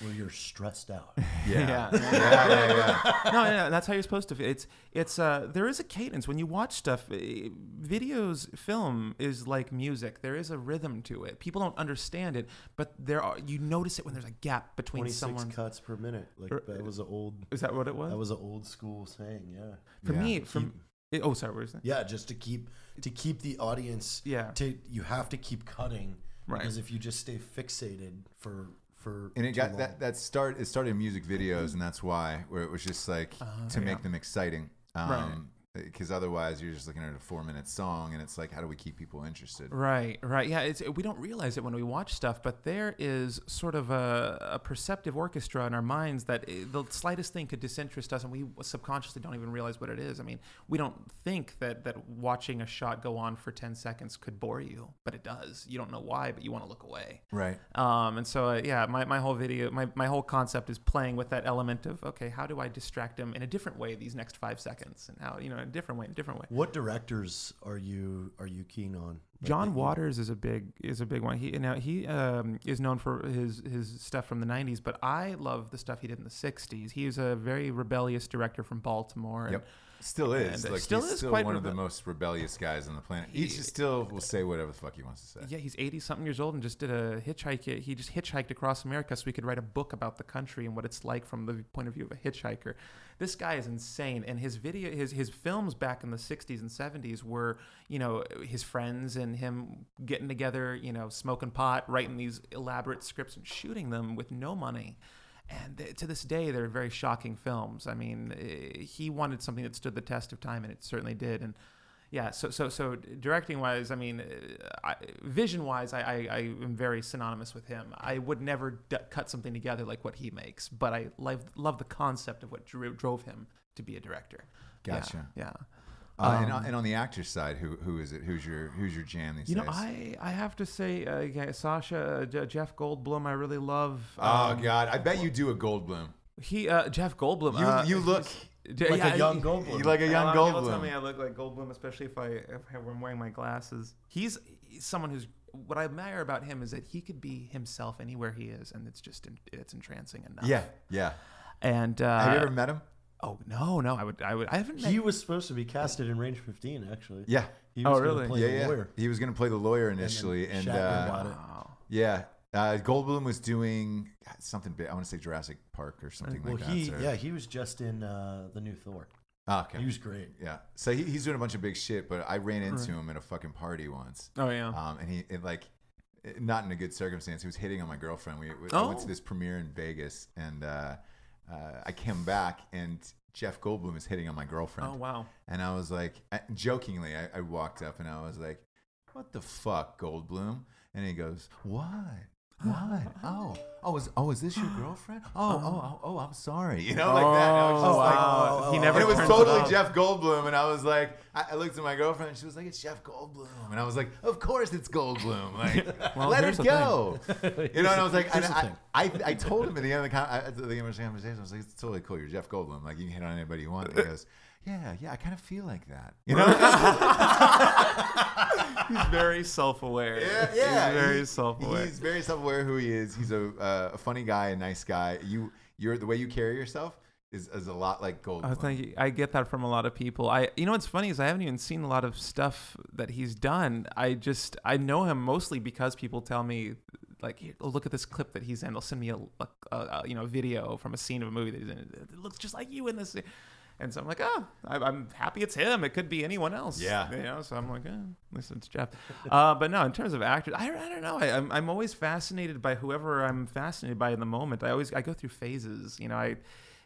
where you're stressed out. yeah. Yeah. yeah, yeah, yeah. no, yeah, that's how you're supposed to feel. It's it's uh there is a cadence when you watch stuff. eh, Videos, film is like music. There is a rhythm to it. People don't understand it, but there are you notice it when there's a gap between Twenty six someone. cuts per minute. Like Er, that was an old. Is that what it was? That was an old school saying. Yeah. for Yeah. me. From eh, oh, sorry, what was that? Yeah, just to keep to keep the audience. Yeah. To you have to keep cutting Right. because if you just stay fixated for for And it too got long- that that start. It started music videos, and that's why where it was just like uh-huh. to yeah. make them exciting. Right. Um, Because otherwise, you're just looking at a four minute song, and it's like, how do we keep people interested? Right, right. Yeah, it's, we don't realize it when we watch stuff, but there is sort of a, a perceptive orchestra in our minds that i- the slightest thing could disinterest us, and we subconsciously don't even realize what it is. I mean, we don't think that, that watching a shot go on for 10 seconds could bore you, but it does. You don't know why, but you want to look away. Right. Um, and so, uh, yeah, my, my whole video, my, my whole concept is playing with that element of, okay, how do I distract them in a different way these next five seconds? And how, you know, a different way, in a different way. What directors are you are you keen on? Like John Waters is a big is a big one. He now he um, is known for his his stuff from the '90s, but I love the stuff he did in the '60s. He was a very rebellious director from Baltimore. and- Yep. Still is. And, like still he's is still quite one of the most rebellious guys on the planet. He, He- just still will say whatever the fuck he wants to say. Yeah, he's 80 something years old and just did a hitchhike. He just hitchhiked across America so he could write a book about the country and what it's like from the point of view of a hitchhiker. This guy is insane. And his video, his, his films back in the 60s and 70s were, you know, his friends and him getting together, you know, smoking pot, writing these elaborate scripts and shooting them with no money. And th- to this day, they're very shocking films. I mean, eh, he wanted something that stood the test of time, and it certainly did. And yeah, so so so directing wise, I mean, uh, vision wise, I, I I am very synonymous with him. I would never d- cut something together like what he makes, but I love love the concept of what dro- drove him to be a director. Yeah, Gotcha. Yeah. Uh, and, Um, and on the actor side, who who is it? Who's your who's your jam these You know, days? I, I have to say, uh, yeah, Sacha, uh, Jeff Goldblum, I really love. oh um, God, I bet you do a Goldblum. He, uh, Jeff Goldblum. You uh, you look like yeah, a young Goldblum. like a A young lot of people tell me I look like Goldblum, especially if I if I'm wearing my glasses. He's, he's someone who's. What I admire about him is that he could be himself anywhere he is, and it's just it's entrancing enough. Yeah, yeah. And uh, Have you ever met him? Oh no, no, I would, I would, I haven't. Met, He was supposed to be casted in Range 15, actually. Yeah, He Oh, was gonna really? Play yeah, the yeah. lawyer. He was going to play the lawyer initially, and, Shatner uh, got it. Wow. yeah, uh, Goldblum was doing something big. I want to say Jurassic Park or something Well, like that. he so- yeah he was just in uh, the new Thor. Ah, okay. He was great. Yeah. So he, he's doing a bunch of big shit, but I ran into him at a fucking party once. Oh yeah. Um, and he it, like, it- not in a good circumstance. He was hitting on my girlfriend. We, we I went to Oh. this premiere in Vegas, and uh, uh, I came back, and Jeff Goldblum is hitting on my girlfriend. oh wow. And I was like, I- jokingly, I, I walked up and I was like, "What the fuck, Goldblum?" And he goes, "What? What? Oh, oh, is oh, is this your girlfriend? Oh, oh, oh, oh, oh, I'm sorry. You know, like that. And I was Oh, like, wow. Oh, he oh, never oh. and it was turns it totally. Jeff Goldblum, and I was like, I, I looked at my girlfriend, and she was like, "It's Jeff Goldblum," and I was like, "Of course it's Goldblum. Like, Well, let here's it the go." you know, and I was like, and Here's the I, thing. I, I told him at the end of the, con- at the end of the conversation, I was like, "It's totally cool. You're Jeff Goldblum. Like, you can hit on anybody you want." And he goes, "Yeah, yeah, I kind of feel like that." You know? He's very self-aware. Yeah, yeah. He's very he- self-aware. He's very self-aware who he is. He's a uh, a funny guy, a nice guy. You you're the way you carry yourself is, is a lot like Goldblum. I think I get that from a lot of people. I, you know, what's funny is I haven't even seen a lot of stuff that he's done. I just I know him mostly because people tell me, like, oh, look at this clip that he's in. They'll send me a, a, a you know video from a scene of a movie that he's in. It looks just like you in this. And so I'm like, oh, I- I'm happy it's him. It could be anyone else. Yeah. You know, so I'm like, eh, at least it's Jeff. Uh, but no, in terms of actors, I, I don't know. I, I'm, I'm always fascinated by whoever I'm fascinated by in the moment. I always I go through phases. You know, I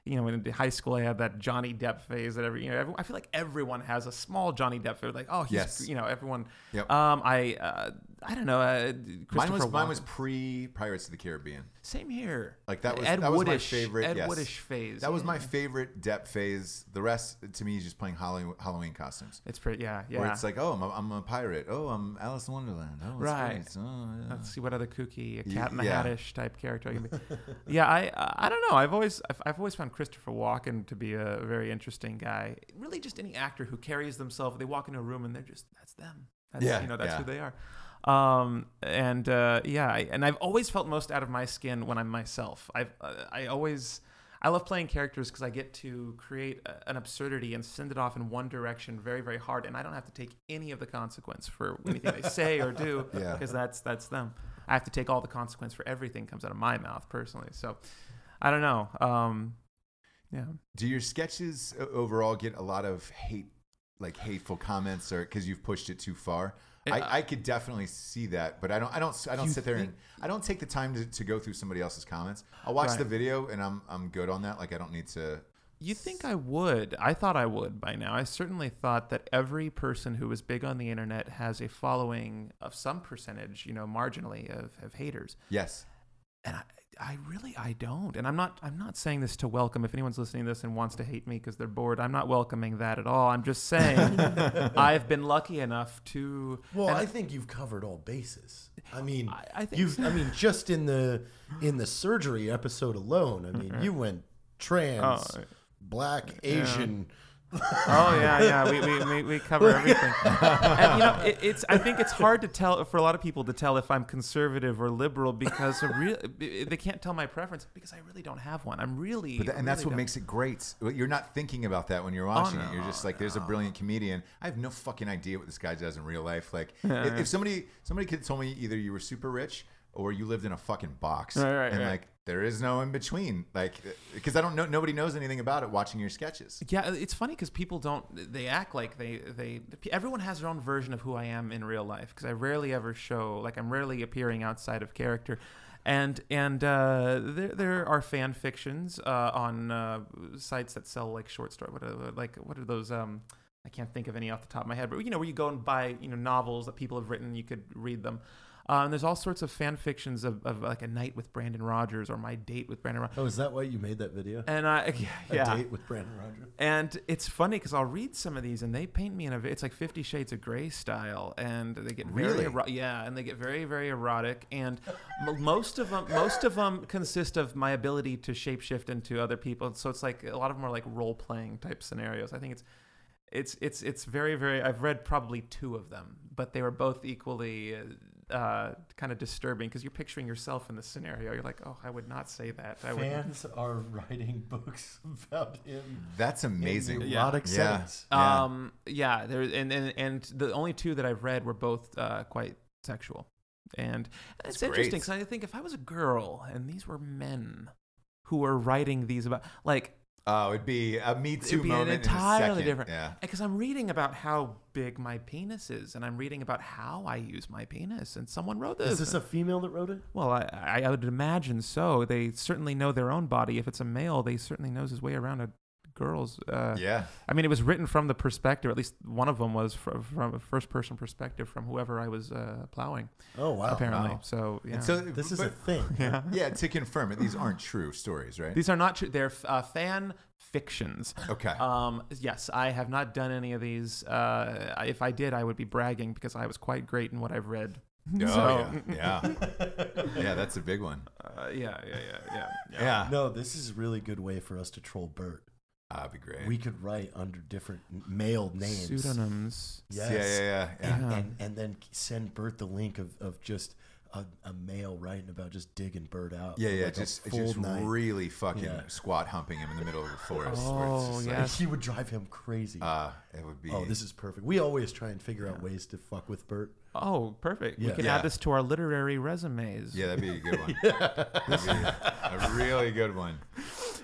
you know, in high school, I had that Johnny Depp phase that every, you know, every, I feel like everyone has a small Johnny Depp phase. Like, oh, he's, Yes. you know, everyone. Yep. Um, I, uh, I don't know. Uh, Mine was mine was pre Pirates of the Caribbean. same here. Like that was Ed that was my favorite. Ed yes. Woodish phase. That was my favorite Depp phase. The rest to me is just playing Halloween, Halloween costumes. It's pretty. Yeah, yeah. Where it's like, oh, I'm a, I'm a pirate. Oh, I'm Alice in Wonderland. Oh, Right. Oh, yeah. Let's see what other kooky, a cat in the yeah. Hattish type character I can be. yeah, I I don't know. I've always I've, I've always found Christopher Walken to be a very interesting guy. Really, just any actor who carries themselves. They walk into a room and they're just that's them. That's, Yeah, you know that's yeah. who they are. Um and uh, yeah, I, and I've always felt most out of my skin when I'm myself. I've uh, I always. I love playing characters because I get to create a, an absurdity and send it off in one direction very, very hard, and I don't have to take any of the consequence for anything they say or do Yeah. because that's that's them. I have to take all the consequence for everything comes out of my mouth personally. So I don't know. Um, yeah. Do your sketches overall get a lot of hate, like hateful comments, or because you've pushed it too far? Uh, I, I could definitely see that, but I don't. I don't. I don't You sit there and I don't take the time to, to go through somebody else's comments. I'll watch Right. the video and I'm I'm good on that. Like I don't need to. You think I would? I thought I would by now. I certainly thought that every person who is big on the internet has a following of some percentage, you know, marginally of, of haters. Yes. and I, I really I don't. And I'm not I'm not saying this to welcome if anyone's listening to this and wants to hate me because they're bored. I'm not welcoming that at all. I'm just saying I've been lucky enough to Well, I think you've covered all bases. I mean, I- I think you've. so. I mean, just in the in the surgery episode alone. I mean, mm-hmm. you went trans, Oh, black, Asian. Oh yeah, yeah. We, we, we, we cover everything. and you know, it, it's I think it's hard to tell for a lot of people to tell if I'm conservative or liberal because real, they can't tell my preference because I really don't have one. I'm really, But tha- and that's what don't- makes it great. You're not thinking about that when you're oh, watching it. You're just like, there's a oh, brilliant comedian. I have no fucking idea what this guy does in real life. Like, if, if somebody somebody could tell me either you were super rich or you lived in a fucking box, Right, right, and right. like there is no in between. Like, because I don't know, nobody knows anything about it watching your sketches. Yeah, it's funny because people don't. They act like they they. Everyone has their own version of who I am in real life because I rarely ever show like I'm rarely appearing outside of character, and and uh, there there are fan fictions uh, on uh, sites that sell like short story. What are like what are those? Um, I can't think of any off the top of my head, but you know where you go and buy you know novels that people have written, you could read them. Uh, and there's all sorts of fan fictions of, of like a night with Brandon Rogers or my date with Brandon Rogers. Oh, is that why you made that video? And I, yeah, date with Brandon Rogers. and it's funny because I'll read some of these and they paint me in a it's like Fifty Shades of Grey style, and they get very Really? ero- yeah, and they get very very erotic, and most of them most of them consist of my ability to shapeshift into other people. So it's like a lot of them are like role playing type scenarios. I think it's it's it's it's very very. I've read probably two of them, but they were both equally. Uh, kind of disturbing because you're picturing yourself in the scenario. You're like, oh, I would not say that. I would. Fans are writing books about him. That's amazing. In Yeah. erotic Yeah. settings. Yeah. Um, yeah, there and, and and the only two that I've read were both uh, quite sexual, and it's That's interesting because I think if I was a girl and these were men who were writing these about, like, Oh, it'd be a Me Too it'd be an moment. in a entirely different. Yeah. Because I'm reading about how big my penis is, and I'm reading about how I use my penis, and someone wrote this. Is this a female that wrote it? well, I, I I would imagine so. They certainly know their own body. If it's a male, they certainly knows his way around a girl's. Uh, Yeah. I mean, it was written from the perspective. At least one of them was from, from a first-person perspective from whoever I was uh, plowing. Oh wow! apparently, wow. so yeah. And so This is but- a thing. yeah. yeah. To confirm it, these aren't true stories, right? These are not true. They're uh, fan fictions. okay. Um, yes, I have not done any of these. Uh, if I did, I would be bragging because I was quite great in what I've read. oh so- yeah. Yeah. yeah. That's a big one. Uh, yeah, yeah, yeah, yeah, Yeah. No, this is a really good way for us to troll Bert. That'd be great. We could write under different male names. Pseudonyms. Yes. Yeah, yeah, yeah, yeah. And, and and then send Bert the link of, of just a, a male writing about just digging Bert out. Yeah, yeah, like just just night. really fucking Yeah. squat humping him in the middle of the forest. where Oh, just yeah. like, he would drive him crazy. uh, it would be. oh, this is perfect. We always try and figure out ways to fuck with Bert. Oh, perfect. We Yeah. can Yeah. add this to our literary resumes. yeah, that'd be a good one. That'd be a really good one.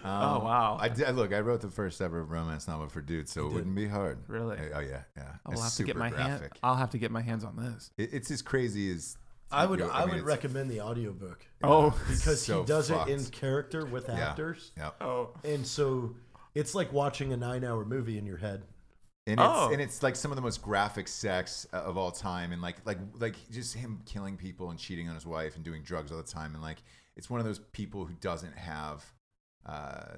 Um, Oh, wow. I did, look. I wrote the first ever romance novel for dudes, so it wouldn't be hard. Really? Oh yeah, yeah. I'll It's have to get super my hand. I'll have to get my hands on this. It, it's as crazy as. I would you know, I, mean, would recommend the audiobook Oh, because so he does fucked. it in character with Yeah. actors. Yeah. oh, And so it's like watching a 9-hour movie in your head. And it's, Oh. and it's like some of the most graphic sex uh, of all time, and like like like just him killing people and cheating on his wife and doing drugs all the time, and like it's one of those people who doesn't have uh,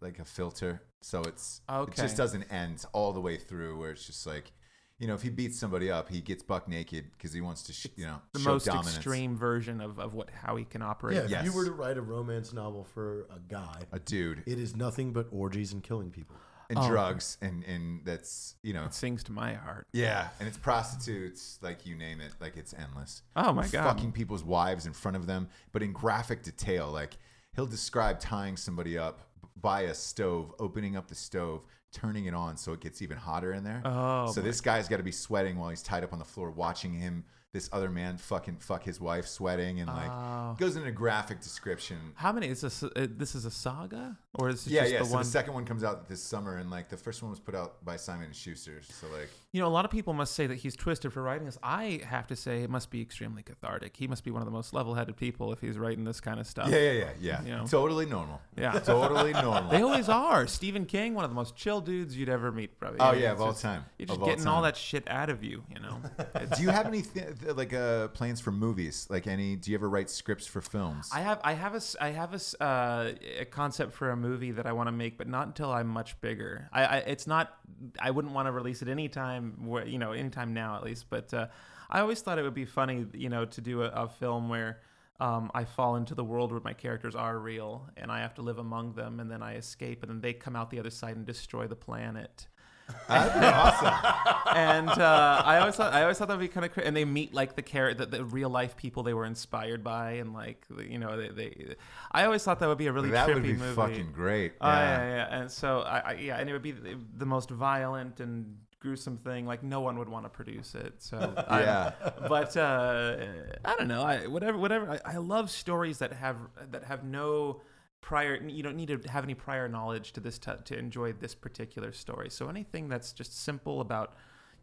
like a filter, so it's it just doesn't end all the way through. Where it's just like, you know, if he beats somebody up, he gets buck naked because he wants to, sh- you know, The show most dominance. extreme version of, of what how he can operate. Yeah, if Yes. you were to write a romance novel for a guy, a dude it is nothing but orgies and killing people. and Oh. drugs, and and that's you know, It sings to my heart. yeah, and it's prostitutes, like you name it, like it's endless. Oh my god. fucking people's wives in front of them, but in graphic detail. Like he'll describe tying somebody up by a stove, opening up the stove, turning it on so it gets even hotter in there. Oh, so this guy's got to be sweating while he's tied up on the floor, watching him. This other man fucking fuck his wife, sweating and like Oh. goes into graphic description. How many is this? Uh, this is a saga, or is it Yeah, just yeah. the so one? the second one comes out this summer, and like the first one was put out by Simon and Schuster. So like, You know, a lot of people must say that he's twisted for writing this. I have to say it must be extremely cathartic. He must be one of the most level-headed people if he's writing this kind of stuff. yeah, yeah, yeah, yeah. You know. Totally normal. Yeah. totally normal. They always are. Stephen King, one of the most chill dudes you'd ever meet, probably. Oh, yeah, of all just- time. You're just Of getting all time. that shit out of you, you know. Do you have any th- like uh, plans for movies? Like any? Do you ever write scripts for films? I have I have a I have a, uh, a concept for a movie that I want to make, but not until I'm much bigger. I, I it's not I wouldn't want to release it anytime you know anytime now at least. But uh, I always thought it would be funny you know to do a, a film where. Um, I fall into the world where my characters are real, and I have to live among them, and then I escape, and then they come out the other side and destroy the planet. That'd be awesome. and uh, I always thought I always thought that'd be kind of cra- and they meet like the character the, the real life people they were inspired by and like you know they, they I always thought that would be a really that trippy would be movie. fucking great. Oh yeah, yeah, and so I, I yeah, and it would be the, the most violent and gruesome thing. Like no one would want to produce it. So I- Yeah. but uh, I don't know. I whatever whatever. I, I love stories that have that have no prior. You don't need to have any prior knowledge to this to, enjoy this particular story. So anything that's just simple about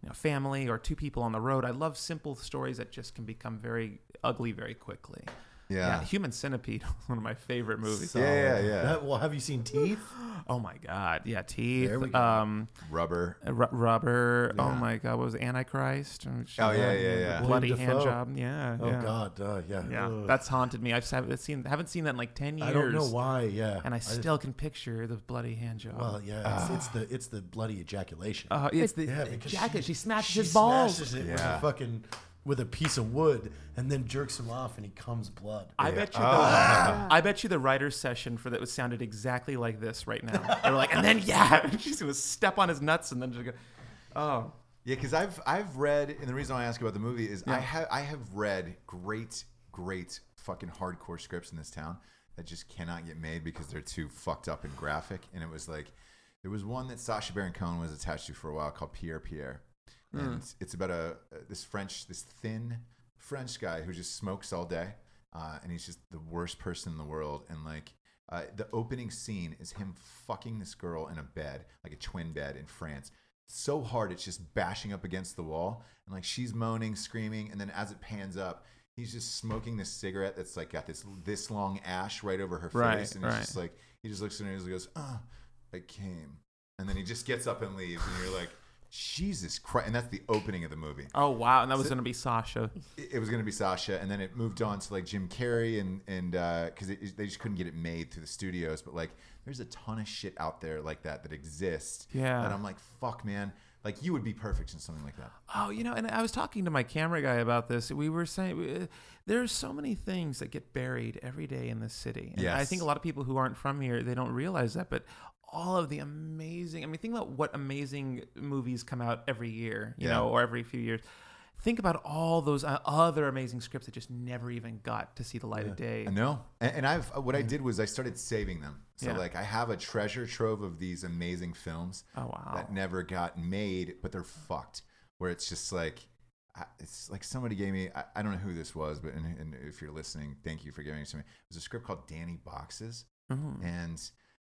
you know family or two people on the road. I love simple stories that just can become very ugly very quickly. Yeah. Human Centipede, one of my favorite movies. Yeah, yeah, yeah. That- well, have you seen Teeth? Oh my God, yeah, teeth. There we go. Um, Rubber. uh, ru- rubber. Oh my God, what was it? Antichrist? Oh, shit. Oh, yeah, yeah, yeah. Bloody William hand Dafoe. job. Yeah. Oh yeah. God, uh, yeah. Yeah, Ugh. that's haunted me. I've haven't seen haven't seen that in like ten years. I don't know why. Yeah, And I just- still can picture the bloody hand job. well, yeah, it's, it's the it's the bloody ejaculation. uh, it's the yeah, because jacket. She, smashes she his balls. smashes it with Yeah. a fucking with a piece of wood, and then jerks him off, and he comes blood. I bet you. Ah. The, I bet you the writer's session for that was sounded exactly like this right now. They were like, and then yeah, she's gonna step on his nuts and then just go, oh. Yeah, because I've I've read, and the reason I ask about the movie is I have I have read great great fucking hardcore scripts in this town that just cannot get made because they're too fucked up and graphic. And it was like there was one that Sacha Baron Cohen was attached to for a while called Pierre Pierre, and it's about a this French this thin French guy who just smokes all day, uh, and he's just the worst person in the world. And like uh, the opening scene is him fucking this girl in a bed, like a twin bed in France, so hard it's just bashing up against the wall, and like she's moaning, screaming, and then as it pans up. He's just smoking this cigarette that's like got this this long ash right over her face, Right, and he's right. just like he just looks at her and he goes, "Oh, I came," and then he just gets up and leaves, and you're like, "Jesus Christ!" And that's the opening of the movie Oh wow, and that was gonna be Sacha. it it was going to be Sacha, and then it moved on to like Jim Carrey, and and uh because it they just couldn't get it made through the studios. But like, there's a ton of shit out there like that that exists. Yeah. and I'm like, fuck, man, like you would be perfect in something like that. Oh, you know, and I was talking to my camera guy about this. We were saying uh, there's so many things that get buried every day in this city. And I think a lot of people who aren't from here, they don't realize that, but all of the amazing, I mean, think about what amazing movies come out every year, you Yeah. know, or every few years. Think about all those uh, other amazing scripts that just never even got to see the light of day. I know, and, and I've what I did was I started saving them. So Yeah. like I have a treasure trove of these amazing films Oh, wow. that never got made, but they're fucked. Where it's just like. It's like somebody gave me. I, I don't know who this was, but and, and if you're listening, thank you for giving it to me. It was a script called Danny Boxes, Mhm. and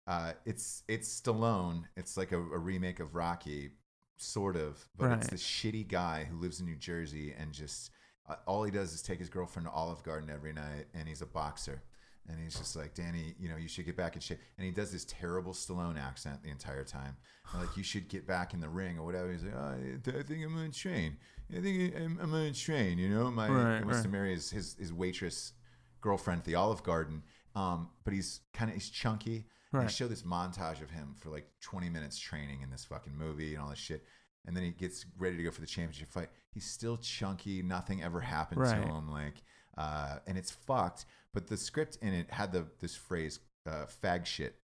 uh, it's it's Stallone. It's like a, a remake of Rocky, sort of, but it's Right. this shitty guy who lives in New Jersey and just uh, all he does is take his girlfriend to Olive Garden every night, and he's a boxer. and he's just like, Danny, you know, you should get back in shape. And he does this terrible Stallone accent the entire time. And like, you should get back in the ring or whatever. He's like, oh, I think I'm gonna train. I think I'm, I'm gonna train. You know, my Right, he wants to marry his, his his waitress girlfriend at the Olive Garden. Um, but he's kind of he's chunky. And Right. They show this montage of him for like 20 minutes training in this fucking movie and all this shit. And then he gets ready to go for the championship fight. He's still chunky. Nothing ever happened Right. to him. Like, uh, and it's fucked. But the script in it had the this phrase, uh, "fag shit."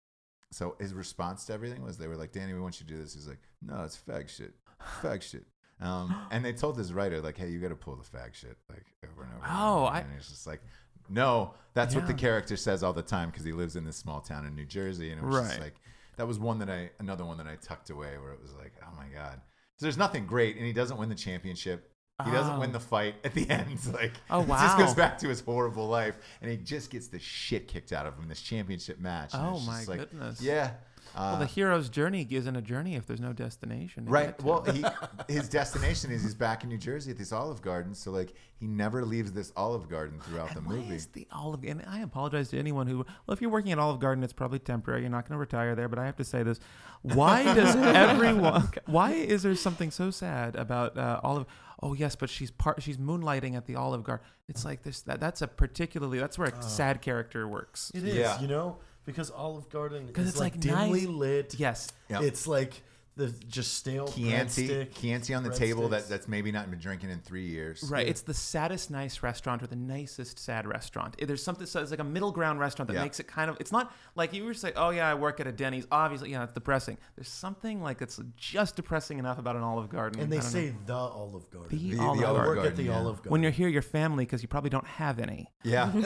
So his response to everything was, they were like, "Danny, we want you to do this." He's like, "No, it's fag shit, fag shit." Um, and they told this writer, like, "Hey, you got to pull the fag shit like over and over." and Oh, over. I- and he's just like, "No, that's what the character says all the time because he lives in this small town in New Jersey." And it was just like, that was one that I, another one that I tucked away where it was like, "Oh my god." So there's nothing great, and he doesn't win the championship. He doesn't Oh. win the fight at the end. Like, Oh, it just goes back to his horrible life, and he just gets the shit kicked out of him in this championship match. and Oh, it's my just like, goodness. Yeah. Uh, Well, the hero's journey isn't a journey if there's no destination. right. Well, he, his destination is he's back in New Jersey at this Olive Garden. So like he never leaves this Olive Garden throughout the movie. is the Olive and I apologize to anyone who well if you're working at Olive Garden it's probably temporary you're not going to retire there but I have to say this why does everyone why is there something so sad about uh, Olive oh yes but she's part she's moonlighting at the Olive Garden it's like this that, that's a particularly that's where a sad character works It is, Yeah. you know, because Olive Garden is it's, like, like, dimly nice- lit. yes Yep. It's like the just stale Chianti, breadstick, Chianti on the table that that's maybe not been drinking in three years. Right, it's the saddest nice restaurant or the nicest sad restaurant. There's something so it's like a middle ground restaurant that Yeah. makes it kind of. It's not like you were saying. Oh yeah, I work at a Denny's. Obviously, yeah, it's depressing. There's something like it's just depressing enough about an Olive Garden. and they say know. the Olive Garden. The The- the Olive I Olive Garden. work at the yeah. Olive Garden. When you're here, you're family because you probably don't have any, Yeah. right?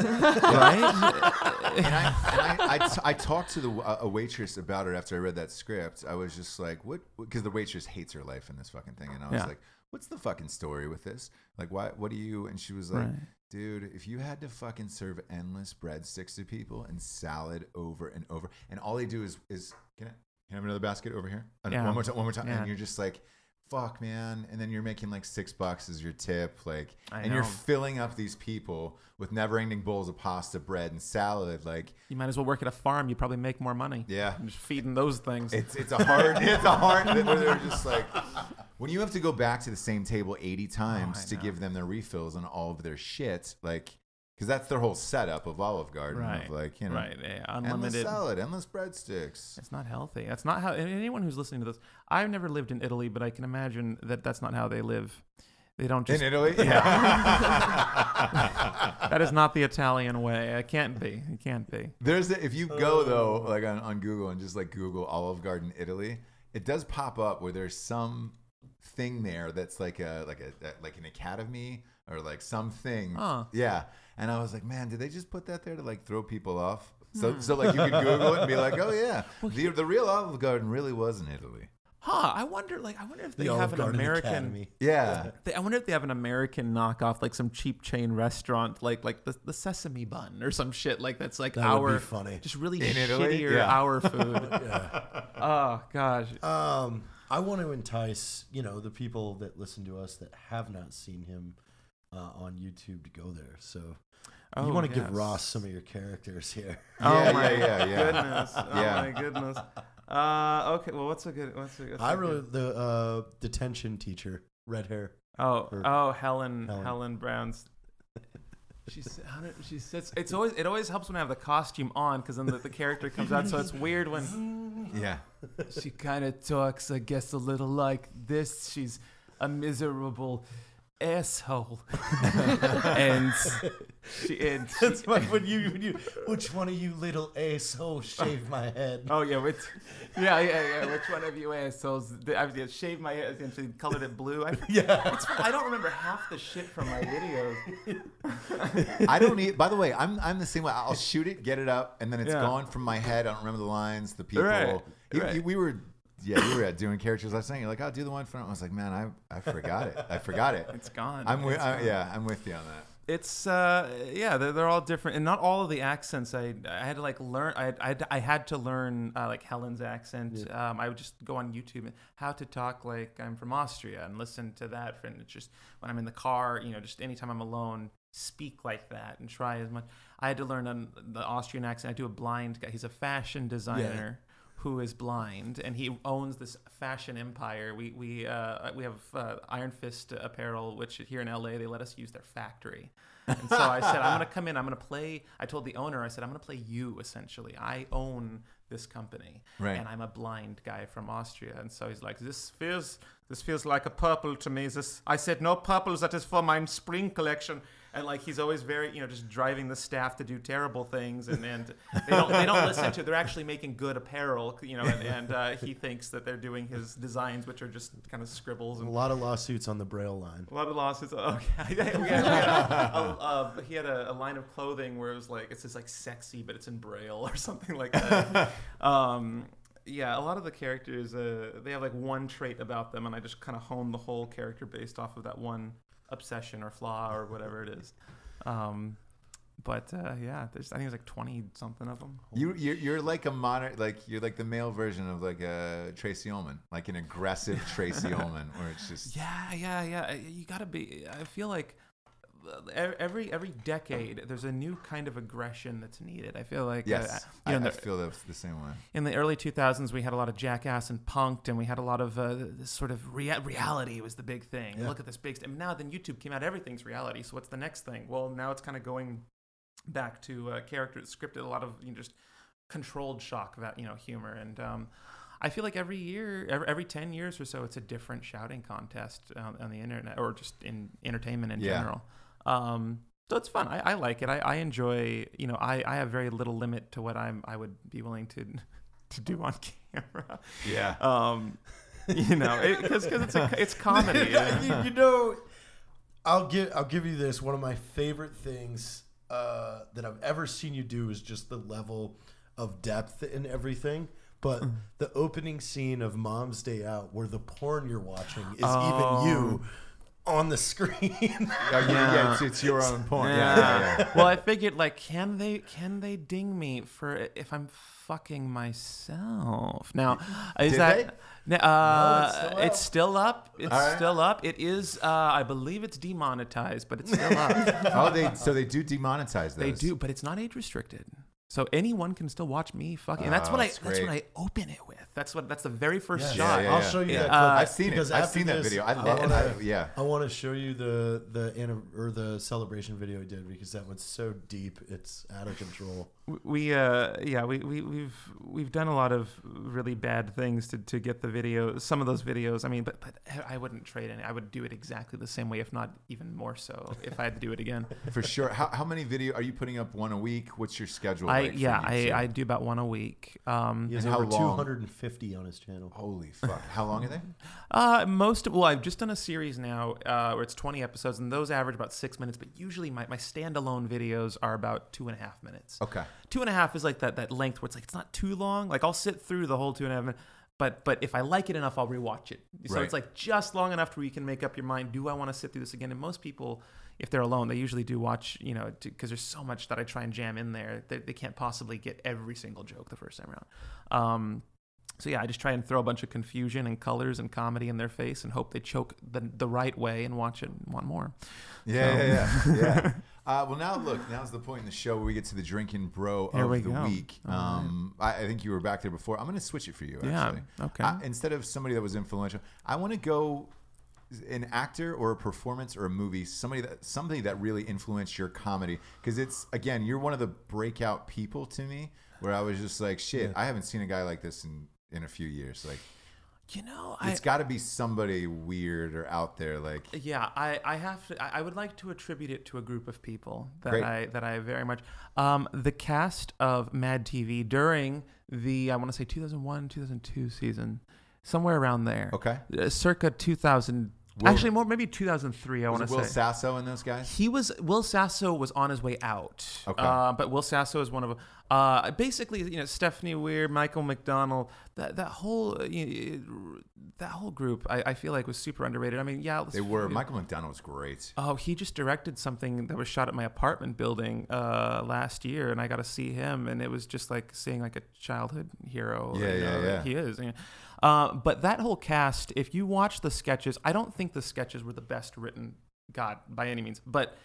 and I, and I, I, t- I talked to the uh, a waitress about it after I read that script. I was just like, what? Because the waitress hates her life in this fucking thing, and I was Yeah. like, what's the fucking story with this? Like, why? What do you? And she was like, Right. dude, if you had to fucking serve endless breadsticks to people and salad over and over, and all they do is is can I, can I have another basket over here? Uh, Yeah. One more time, one more time, Yeah. and you're just like. Fuck man, and then you're making like six bucks as your tip, like, I and you're filling up these people with never-ending bowls of pasta, bread, and salad. Like, you might as well work at a farm. You probably make more money. yeah, Just feeding those things. it's it's a hard it's a hard where they're just like when you have to go back to the same table 80 times Oh, to know. give them their refills on all of their shit like because that's their whole setup of Olive Garden right. of like you know right. Yeah, endless unlimited. salad endless breadsticks It's not healthy. That's not how. Anyone who's listening to this, I've never lived in Italy, but I can imagine that that's not how they live. They don't just. in Italy yeah that is not the Italian way. It can't be. It can't be. there's a, if you go oh. though like on, on Google and just like Google Olive Garden Italy it does pop up where there's some thing there that's like a like a like an academy or like something Huh. Yeah. And I was like, man, did they just put that there to like throw people off? So, Hmm. so like you could Google it and be like, oh yeah, the, the real Olive Garden really was in Italy. Huh? I wonder. Like, I wonder if they the have Olive an Garden American. Academy. Yeah. They, I wonder if they have an American knockoff, like some cheap chain restaurant, like like the, the Sesame Bun or some shit. Like that's like That our would be funny. just really In Italy? shittier Yeah. our food. Yeah. oh gosh. Um, I want to entice you know the people that listen to us that have not seen him uh, on YouTube to go there. So Oh, you want to yes. give Ross some of your characters here. Oh Yeah, my yeah, yeah, yeah. goodness. Oh Yeah. my goodness. Uh, okay. Well, what's a good? What's a, what's I a really good- the uh, detention teacher, red hair. Oh, or- oh, Helen, Helen. Helen, Brown's. She's she sits. It's always it always helps when I have the costume on because then the, the character comes out. So it's weird when Yeah. she kind of talks. I guess a little like this. She's a miserable asshole, and she and she, That's like when you, when you, which one of you little asshole shaved my head? Oh yeah, which, yeah, yeah, yeah. Which one of you assholes? I yeah, shaved my head and she colored it blue. I, Yeah. it's, I don't remember half the shit from my videos. I don't need. By the way, I'm I'm the same way. I'll shoot it, get it up, and then it's Yeah. gone from my head. I don't remember the lines, the people. Right, You- right. you- we were. Yeah, you were at doing characters last night. You're like, I'll do the one from. I was like, man, I I forgot it. I forgot it. It's gone. I'm with. I, yeah, I'm with you on that. It's uh yeah they're, they're all different and not all of the accents I I had to like learn I I, I had to learn uh, like Helen's accent um I would just go on YouTube and how to talk like I'm from Austria and listen to that and it's just when I'm in the car you know just anytime I'm alone speak like that and try as much. I had to learn on the Austrian accent. I do a blind guy. He's a fashion designer who is blind, and he owns this fashion empire. We we uh, we have uh, Iron Fist apparel, which here in LA they let us use their factory. And so I said, I'm going to come in. I'm going to play. I told the owner, I said, I'm going to play you. Essentially, I own this company, Right. and I'm a blind guy from Austria. And so he's like, this feels this feels like a purple to me. This I said, no purples. That is for my spring collection. And like he's always very, you know, just driving the staff to do terrible things, and, and they don't they don't listen to. They're actually making good apparel, you know, and, and uh, he thinks that they're doing his designs, which are just kind of scribbles and A lot of lawsuits on the Braille line. a lot of lawsuits okay we had, we had a, a, uh, he had a, a line of clothing where it was like, it says like sexy, but it's in Braille or something like that. um, yeah, a lot of the characters, uh, they have like one trait about them, and I just kind of hone the whole character based off of that one obsession or flaw or whatever it is. Um, but uh, yeah, there's I think there's like twenty something of them. You you're, you're like a modern like you're like the male version of like a Tracey Ullman, like an aggressive Tracy Ullman, where it's just Yeah, yeah, yeah. You gotta be. I feel like every every decade there's a new kind of aggression that's needed. I feel like yes, uh, I, you know, I the- feel the, the same way. in the early 2000s we had a lot of jackass and punked and we had a lot of uh, this sort of rea- reality was the big thing Yeah. look at this big st- and now then youtube came out everything's reality so what's the next thing well now it's kind of going back to uh, characters scripted a lot of you know, just controlled shock about you know humor and um, I feel like every year, every, every ten years or so, it's a different shouting contest on, on the internet, or just in entertainment in Yeah. general. Um, so it's fun. I, I like it. I, I enjoy. You know, I, I have very little limit to what I'm. I would be willing to to do on camera. Yeah. Um, you know, because it's a, it's comedy. you, you know, I'll give I'll give you this. One of my favorite things uh, that I've ever seen you do is just the level of depth in everything. But Mm. the opening scene of Mom's Day Out, where the porn you're watching is Oh. even you on the screen. Yeah, yeah, it's, it's your own porn. Yeah, yeah, yeah. well, I figured like, can they can they ding me for if I'm fucking myself? Now, is Did that? N- Uh, No, it's it's still up. It's All right. still up. It is. Uh, I believe it's demonetized, but it's still up. Oh, they so they do demonetize those. they do, but it's not age restricted. So anyone can still watch me fucking. And that's Oh, what I. that's That's what great. I open it with. That's what. That's the very first Yes. shot. Yeah, I'll show you Yeah. that. Uh, clip I've seen it. because I've after seen that this, video. I I love it. wanna- I- yeah. I want to show you the the anni- or the celebration video we did because that one's so deep, it's out of control. we uh yeah we, we we've we've done a lot of really bad things to, to get the video some of those videos i mean but but i wouldn't trade any i would do it exactly the same way if not even more so if i had to do it again For sure. How, how many video are you putting up one a week? What's your schedule? I like for yeah i YouTube? i do about one a week um He has And how over long? 250 on his channel. Holy fuck! How long are they? uh most well i've just done a series now uh where it's 20 episodes and those average about six minutes but usually my, my standalone videos are about two and a half minutes Okay. two and a half is like that that length where it's like it's not too long. Like I'll sit through the whole two and a half minutes, but but if I like it enough, I'll rewatch it. So Right. it's like just long enough where you can make up your mind. Do I want to sit through this again? And most people, if they're alone, they usually do watch. You know, because there's so much that I try and jam in there that they can't possibly get every single joke the first time around. Um, so yeah, I just try and throw a bunch of confusion and colors and comedy in their face and hope they choke the the right way and watch it and want more. Yeah, So- yeah, yeah. yeah. Uh, well, now look, now's the point in the show where we get to the drinking bro Here of the go. week. All right. Um, I, I think you were back there before. I'm going to switch it for you. Yeah, Actually, okay. Uh, instead of somebody that was influential, I want to go an actor or a performance or a movie, somebody that somebody that really influenced your comedy. Because it's again, you're one of the breakout people to me. Where I was just like, shit, I haven't seen a guy like this in in a few years. Like, You know, it's got to be somebody weird or out there. Like, Yeah, I, I have to. I I would like to attribute it to a group of people that Great. I that I very much. Um, the cast of Mad TV during the I want to say 2001 2002 season, somewhere around there. okay, Uh, circa 2000. Will- actually, more maybe 2003. I want to Will say. Sasso and those guys? He was Will Sasso was on his way out. Okay. Uh, but Will Sasso is one of. Uh, basically, you know, Stephanie Weir, Michael McDonald, that that whole uh, you know, that whole group, I, I feel like was super underrated. I mean, yeah, let's- They were. Michael McDonald was great. Oh, he just directed something that was shot at my apartment building uh, last year, and I got to see him, and it was just like seeing like a childhood hero. Yeah, you yeah, know, yeah. He is. you know. Uh, but that whole cast, if you watch the sketches, I don't think the sketches were the best written, God, by any means, but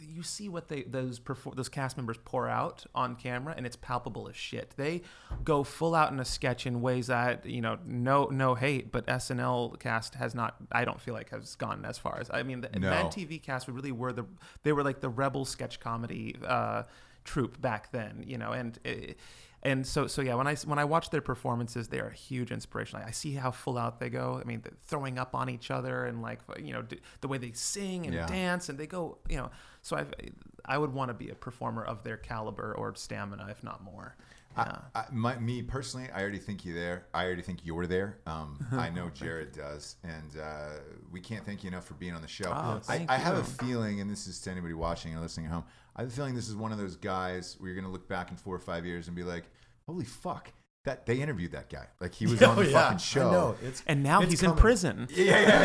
you see what they those perfor- those cast members pour out on camera, and it's palpable as shit. They go full out in a sketch in ways that you know, no no hate, but SNL cast has not. I don't feel like has gone as far as I mean, the No. Mad TV cast really were the they were like the rebel sketch comedy uh, troupe back then, you know, and. It, and so, so yeah, when I when I watch their performances, they are a huge inspiration. Like, I see how full out they go. I mean, throwing up on each other and like you know d- the way they sing and Yeah. dance, and they go, you know. So I I would want to be a performer of their caliber or stamina, if not more. Yeah. I, my, me personally, I already think you there. I already think you're there. Um, I know Jarred does, and uh, we can't thank you enough for being on the show. Oh, I, I have a feeling, and this is to anybody watching or listening at home. I have a feeling this is one of those guys where you're going to look back in four or five years and be like, "Holy fuck, that they interviewed that guy. Like he was on the fucking show." I know. It's, and now it's he's in prison. Yeah, yeah,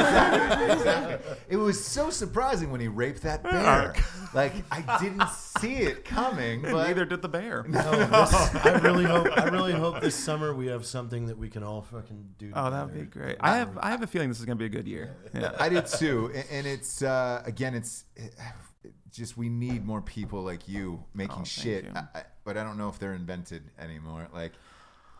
exactly, exactly. It was so surprising when he raped that bear. Like I didn't see it coming, but Neither did the bear. No, this- I really hope. I really hope this summer we have something that we can all fucking do. Oh, that'd be great. I have I have a feeling this is gonna be a good year. Yeah. I did too. And, and it's uh, again, it's it, just we need more people like you making Oh, shit. you. I, I, but I don't know if they're invented anymore. Like.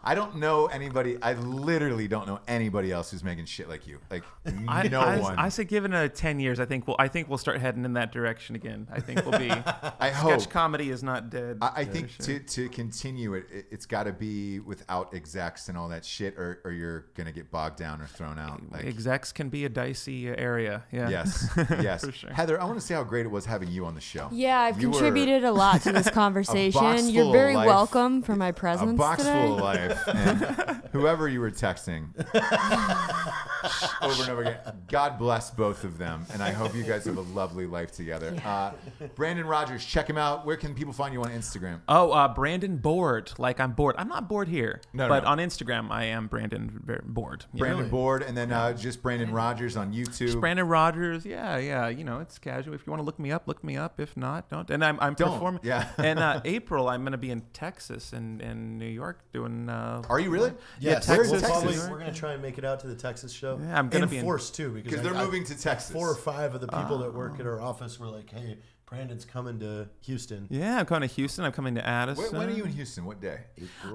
I don't know anybody. I literally don't know anybody else who's making shit like you. Like I, no I, one. I say, given a ten years, I think we'll I think we'll start heading in that direction again. I think we'll be. I sketch hope. comedy is not dead. I, I for think sure. to, to continue it, it it's got to be without execs and all that shit, or, or you're gonna get bogged down or thrown out. Like, execs can be a dicey area. Yeah. yes, yes. For sure. Heather, I want to say how great it was having you on the show. Yeah, I've You contributed a lot to this conversation. You're very welcome for my presence. A presence box today. full of life, and whoever you were texting over and over again. God bless both of them, and I hope you guys have a lovely life together. Uh, Brandon Rogers, check him out. Where can people find you on Instagram? Oh, uh, Brandon bored. Like I'm bored. I'm not bored here. No, but no. on Instagram, I am Brandon Ver- bored. Yeah. Brandon Bored, and then uh, just Brandon Rogers on YouTube. Just Brandon Rogers. Yeah, yeah. You know, it's casual. If you want to look me up, look me up. If not, don't. And I'm I'm Don't, performing. yeah. and uh, April, I'm gonna be in Texas and in New York doing. Uh, Are you really? Yes, Where's we'll Texas? probably- we're gonna try and make it out to the Texas show. Yeah, I'm gonna and be in- forced too because Because they're I- moving to Texas. Four or five of the people that work at our office were like, "Hey, Brandon's coming to Houston." yeah, I'm coming to Houston. I'm coming to Addison. When, when are you in Houston? What day?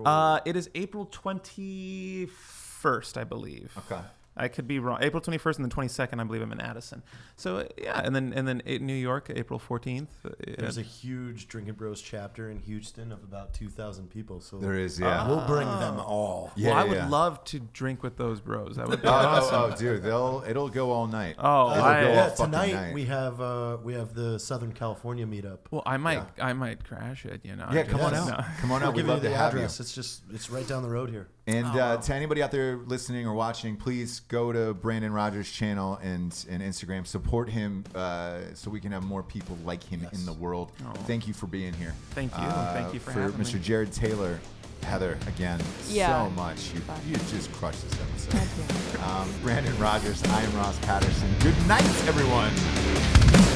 Uh, it is April 21st, I believe. Okay. I could be wrong. April 21st and the 22nd, I believe I'm in Addison. So uh, yeah, and then and then in New York, April 14th. uh, There's a huge Drinking Bros chapter in Houston of about 2,000 people. So There is, yeah. we'll bring them all. yeah, well, I would yeah. love to drink with those bros. That would be Oh, awesome. oh, oh, dude, they'll it'll go all night. Oh, it'll I- go Yeah, all tonight night. we have uh, we have the Southern California meetup. Well, I might I might crash it. You know. yeah, I come on out. no. Come on I'll out. We'd give you love to the have you. address. It's just it's right down the road here. And Oh, uh, to anybody out there listening or watching, please go to Brandon Rogers' channel and, and Instagram. Support him uh, so we can have more people like him in the world. Oh. Thank you for being here. Thank you. Uh, Thank you for having Mr. me. Jarred Taylor. Heather, again, Yeah. so much. You, you just crushed this episode. Thank you. Um, Brandon Rogers, I am Ross Patterson. Good night, everyone.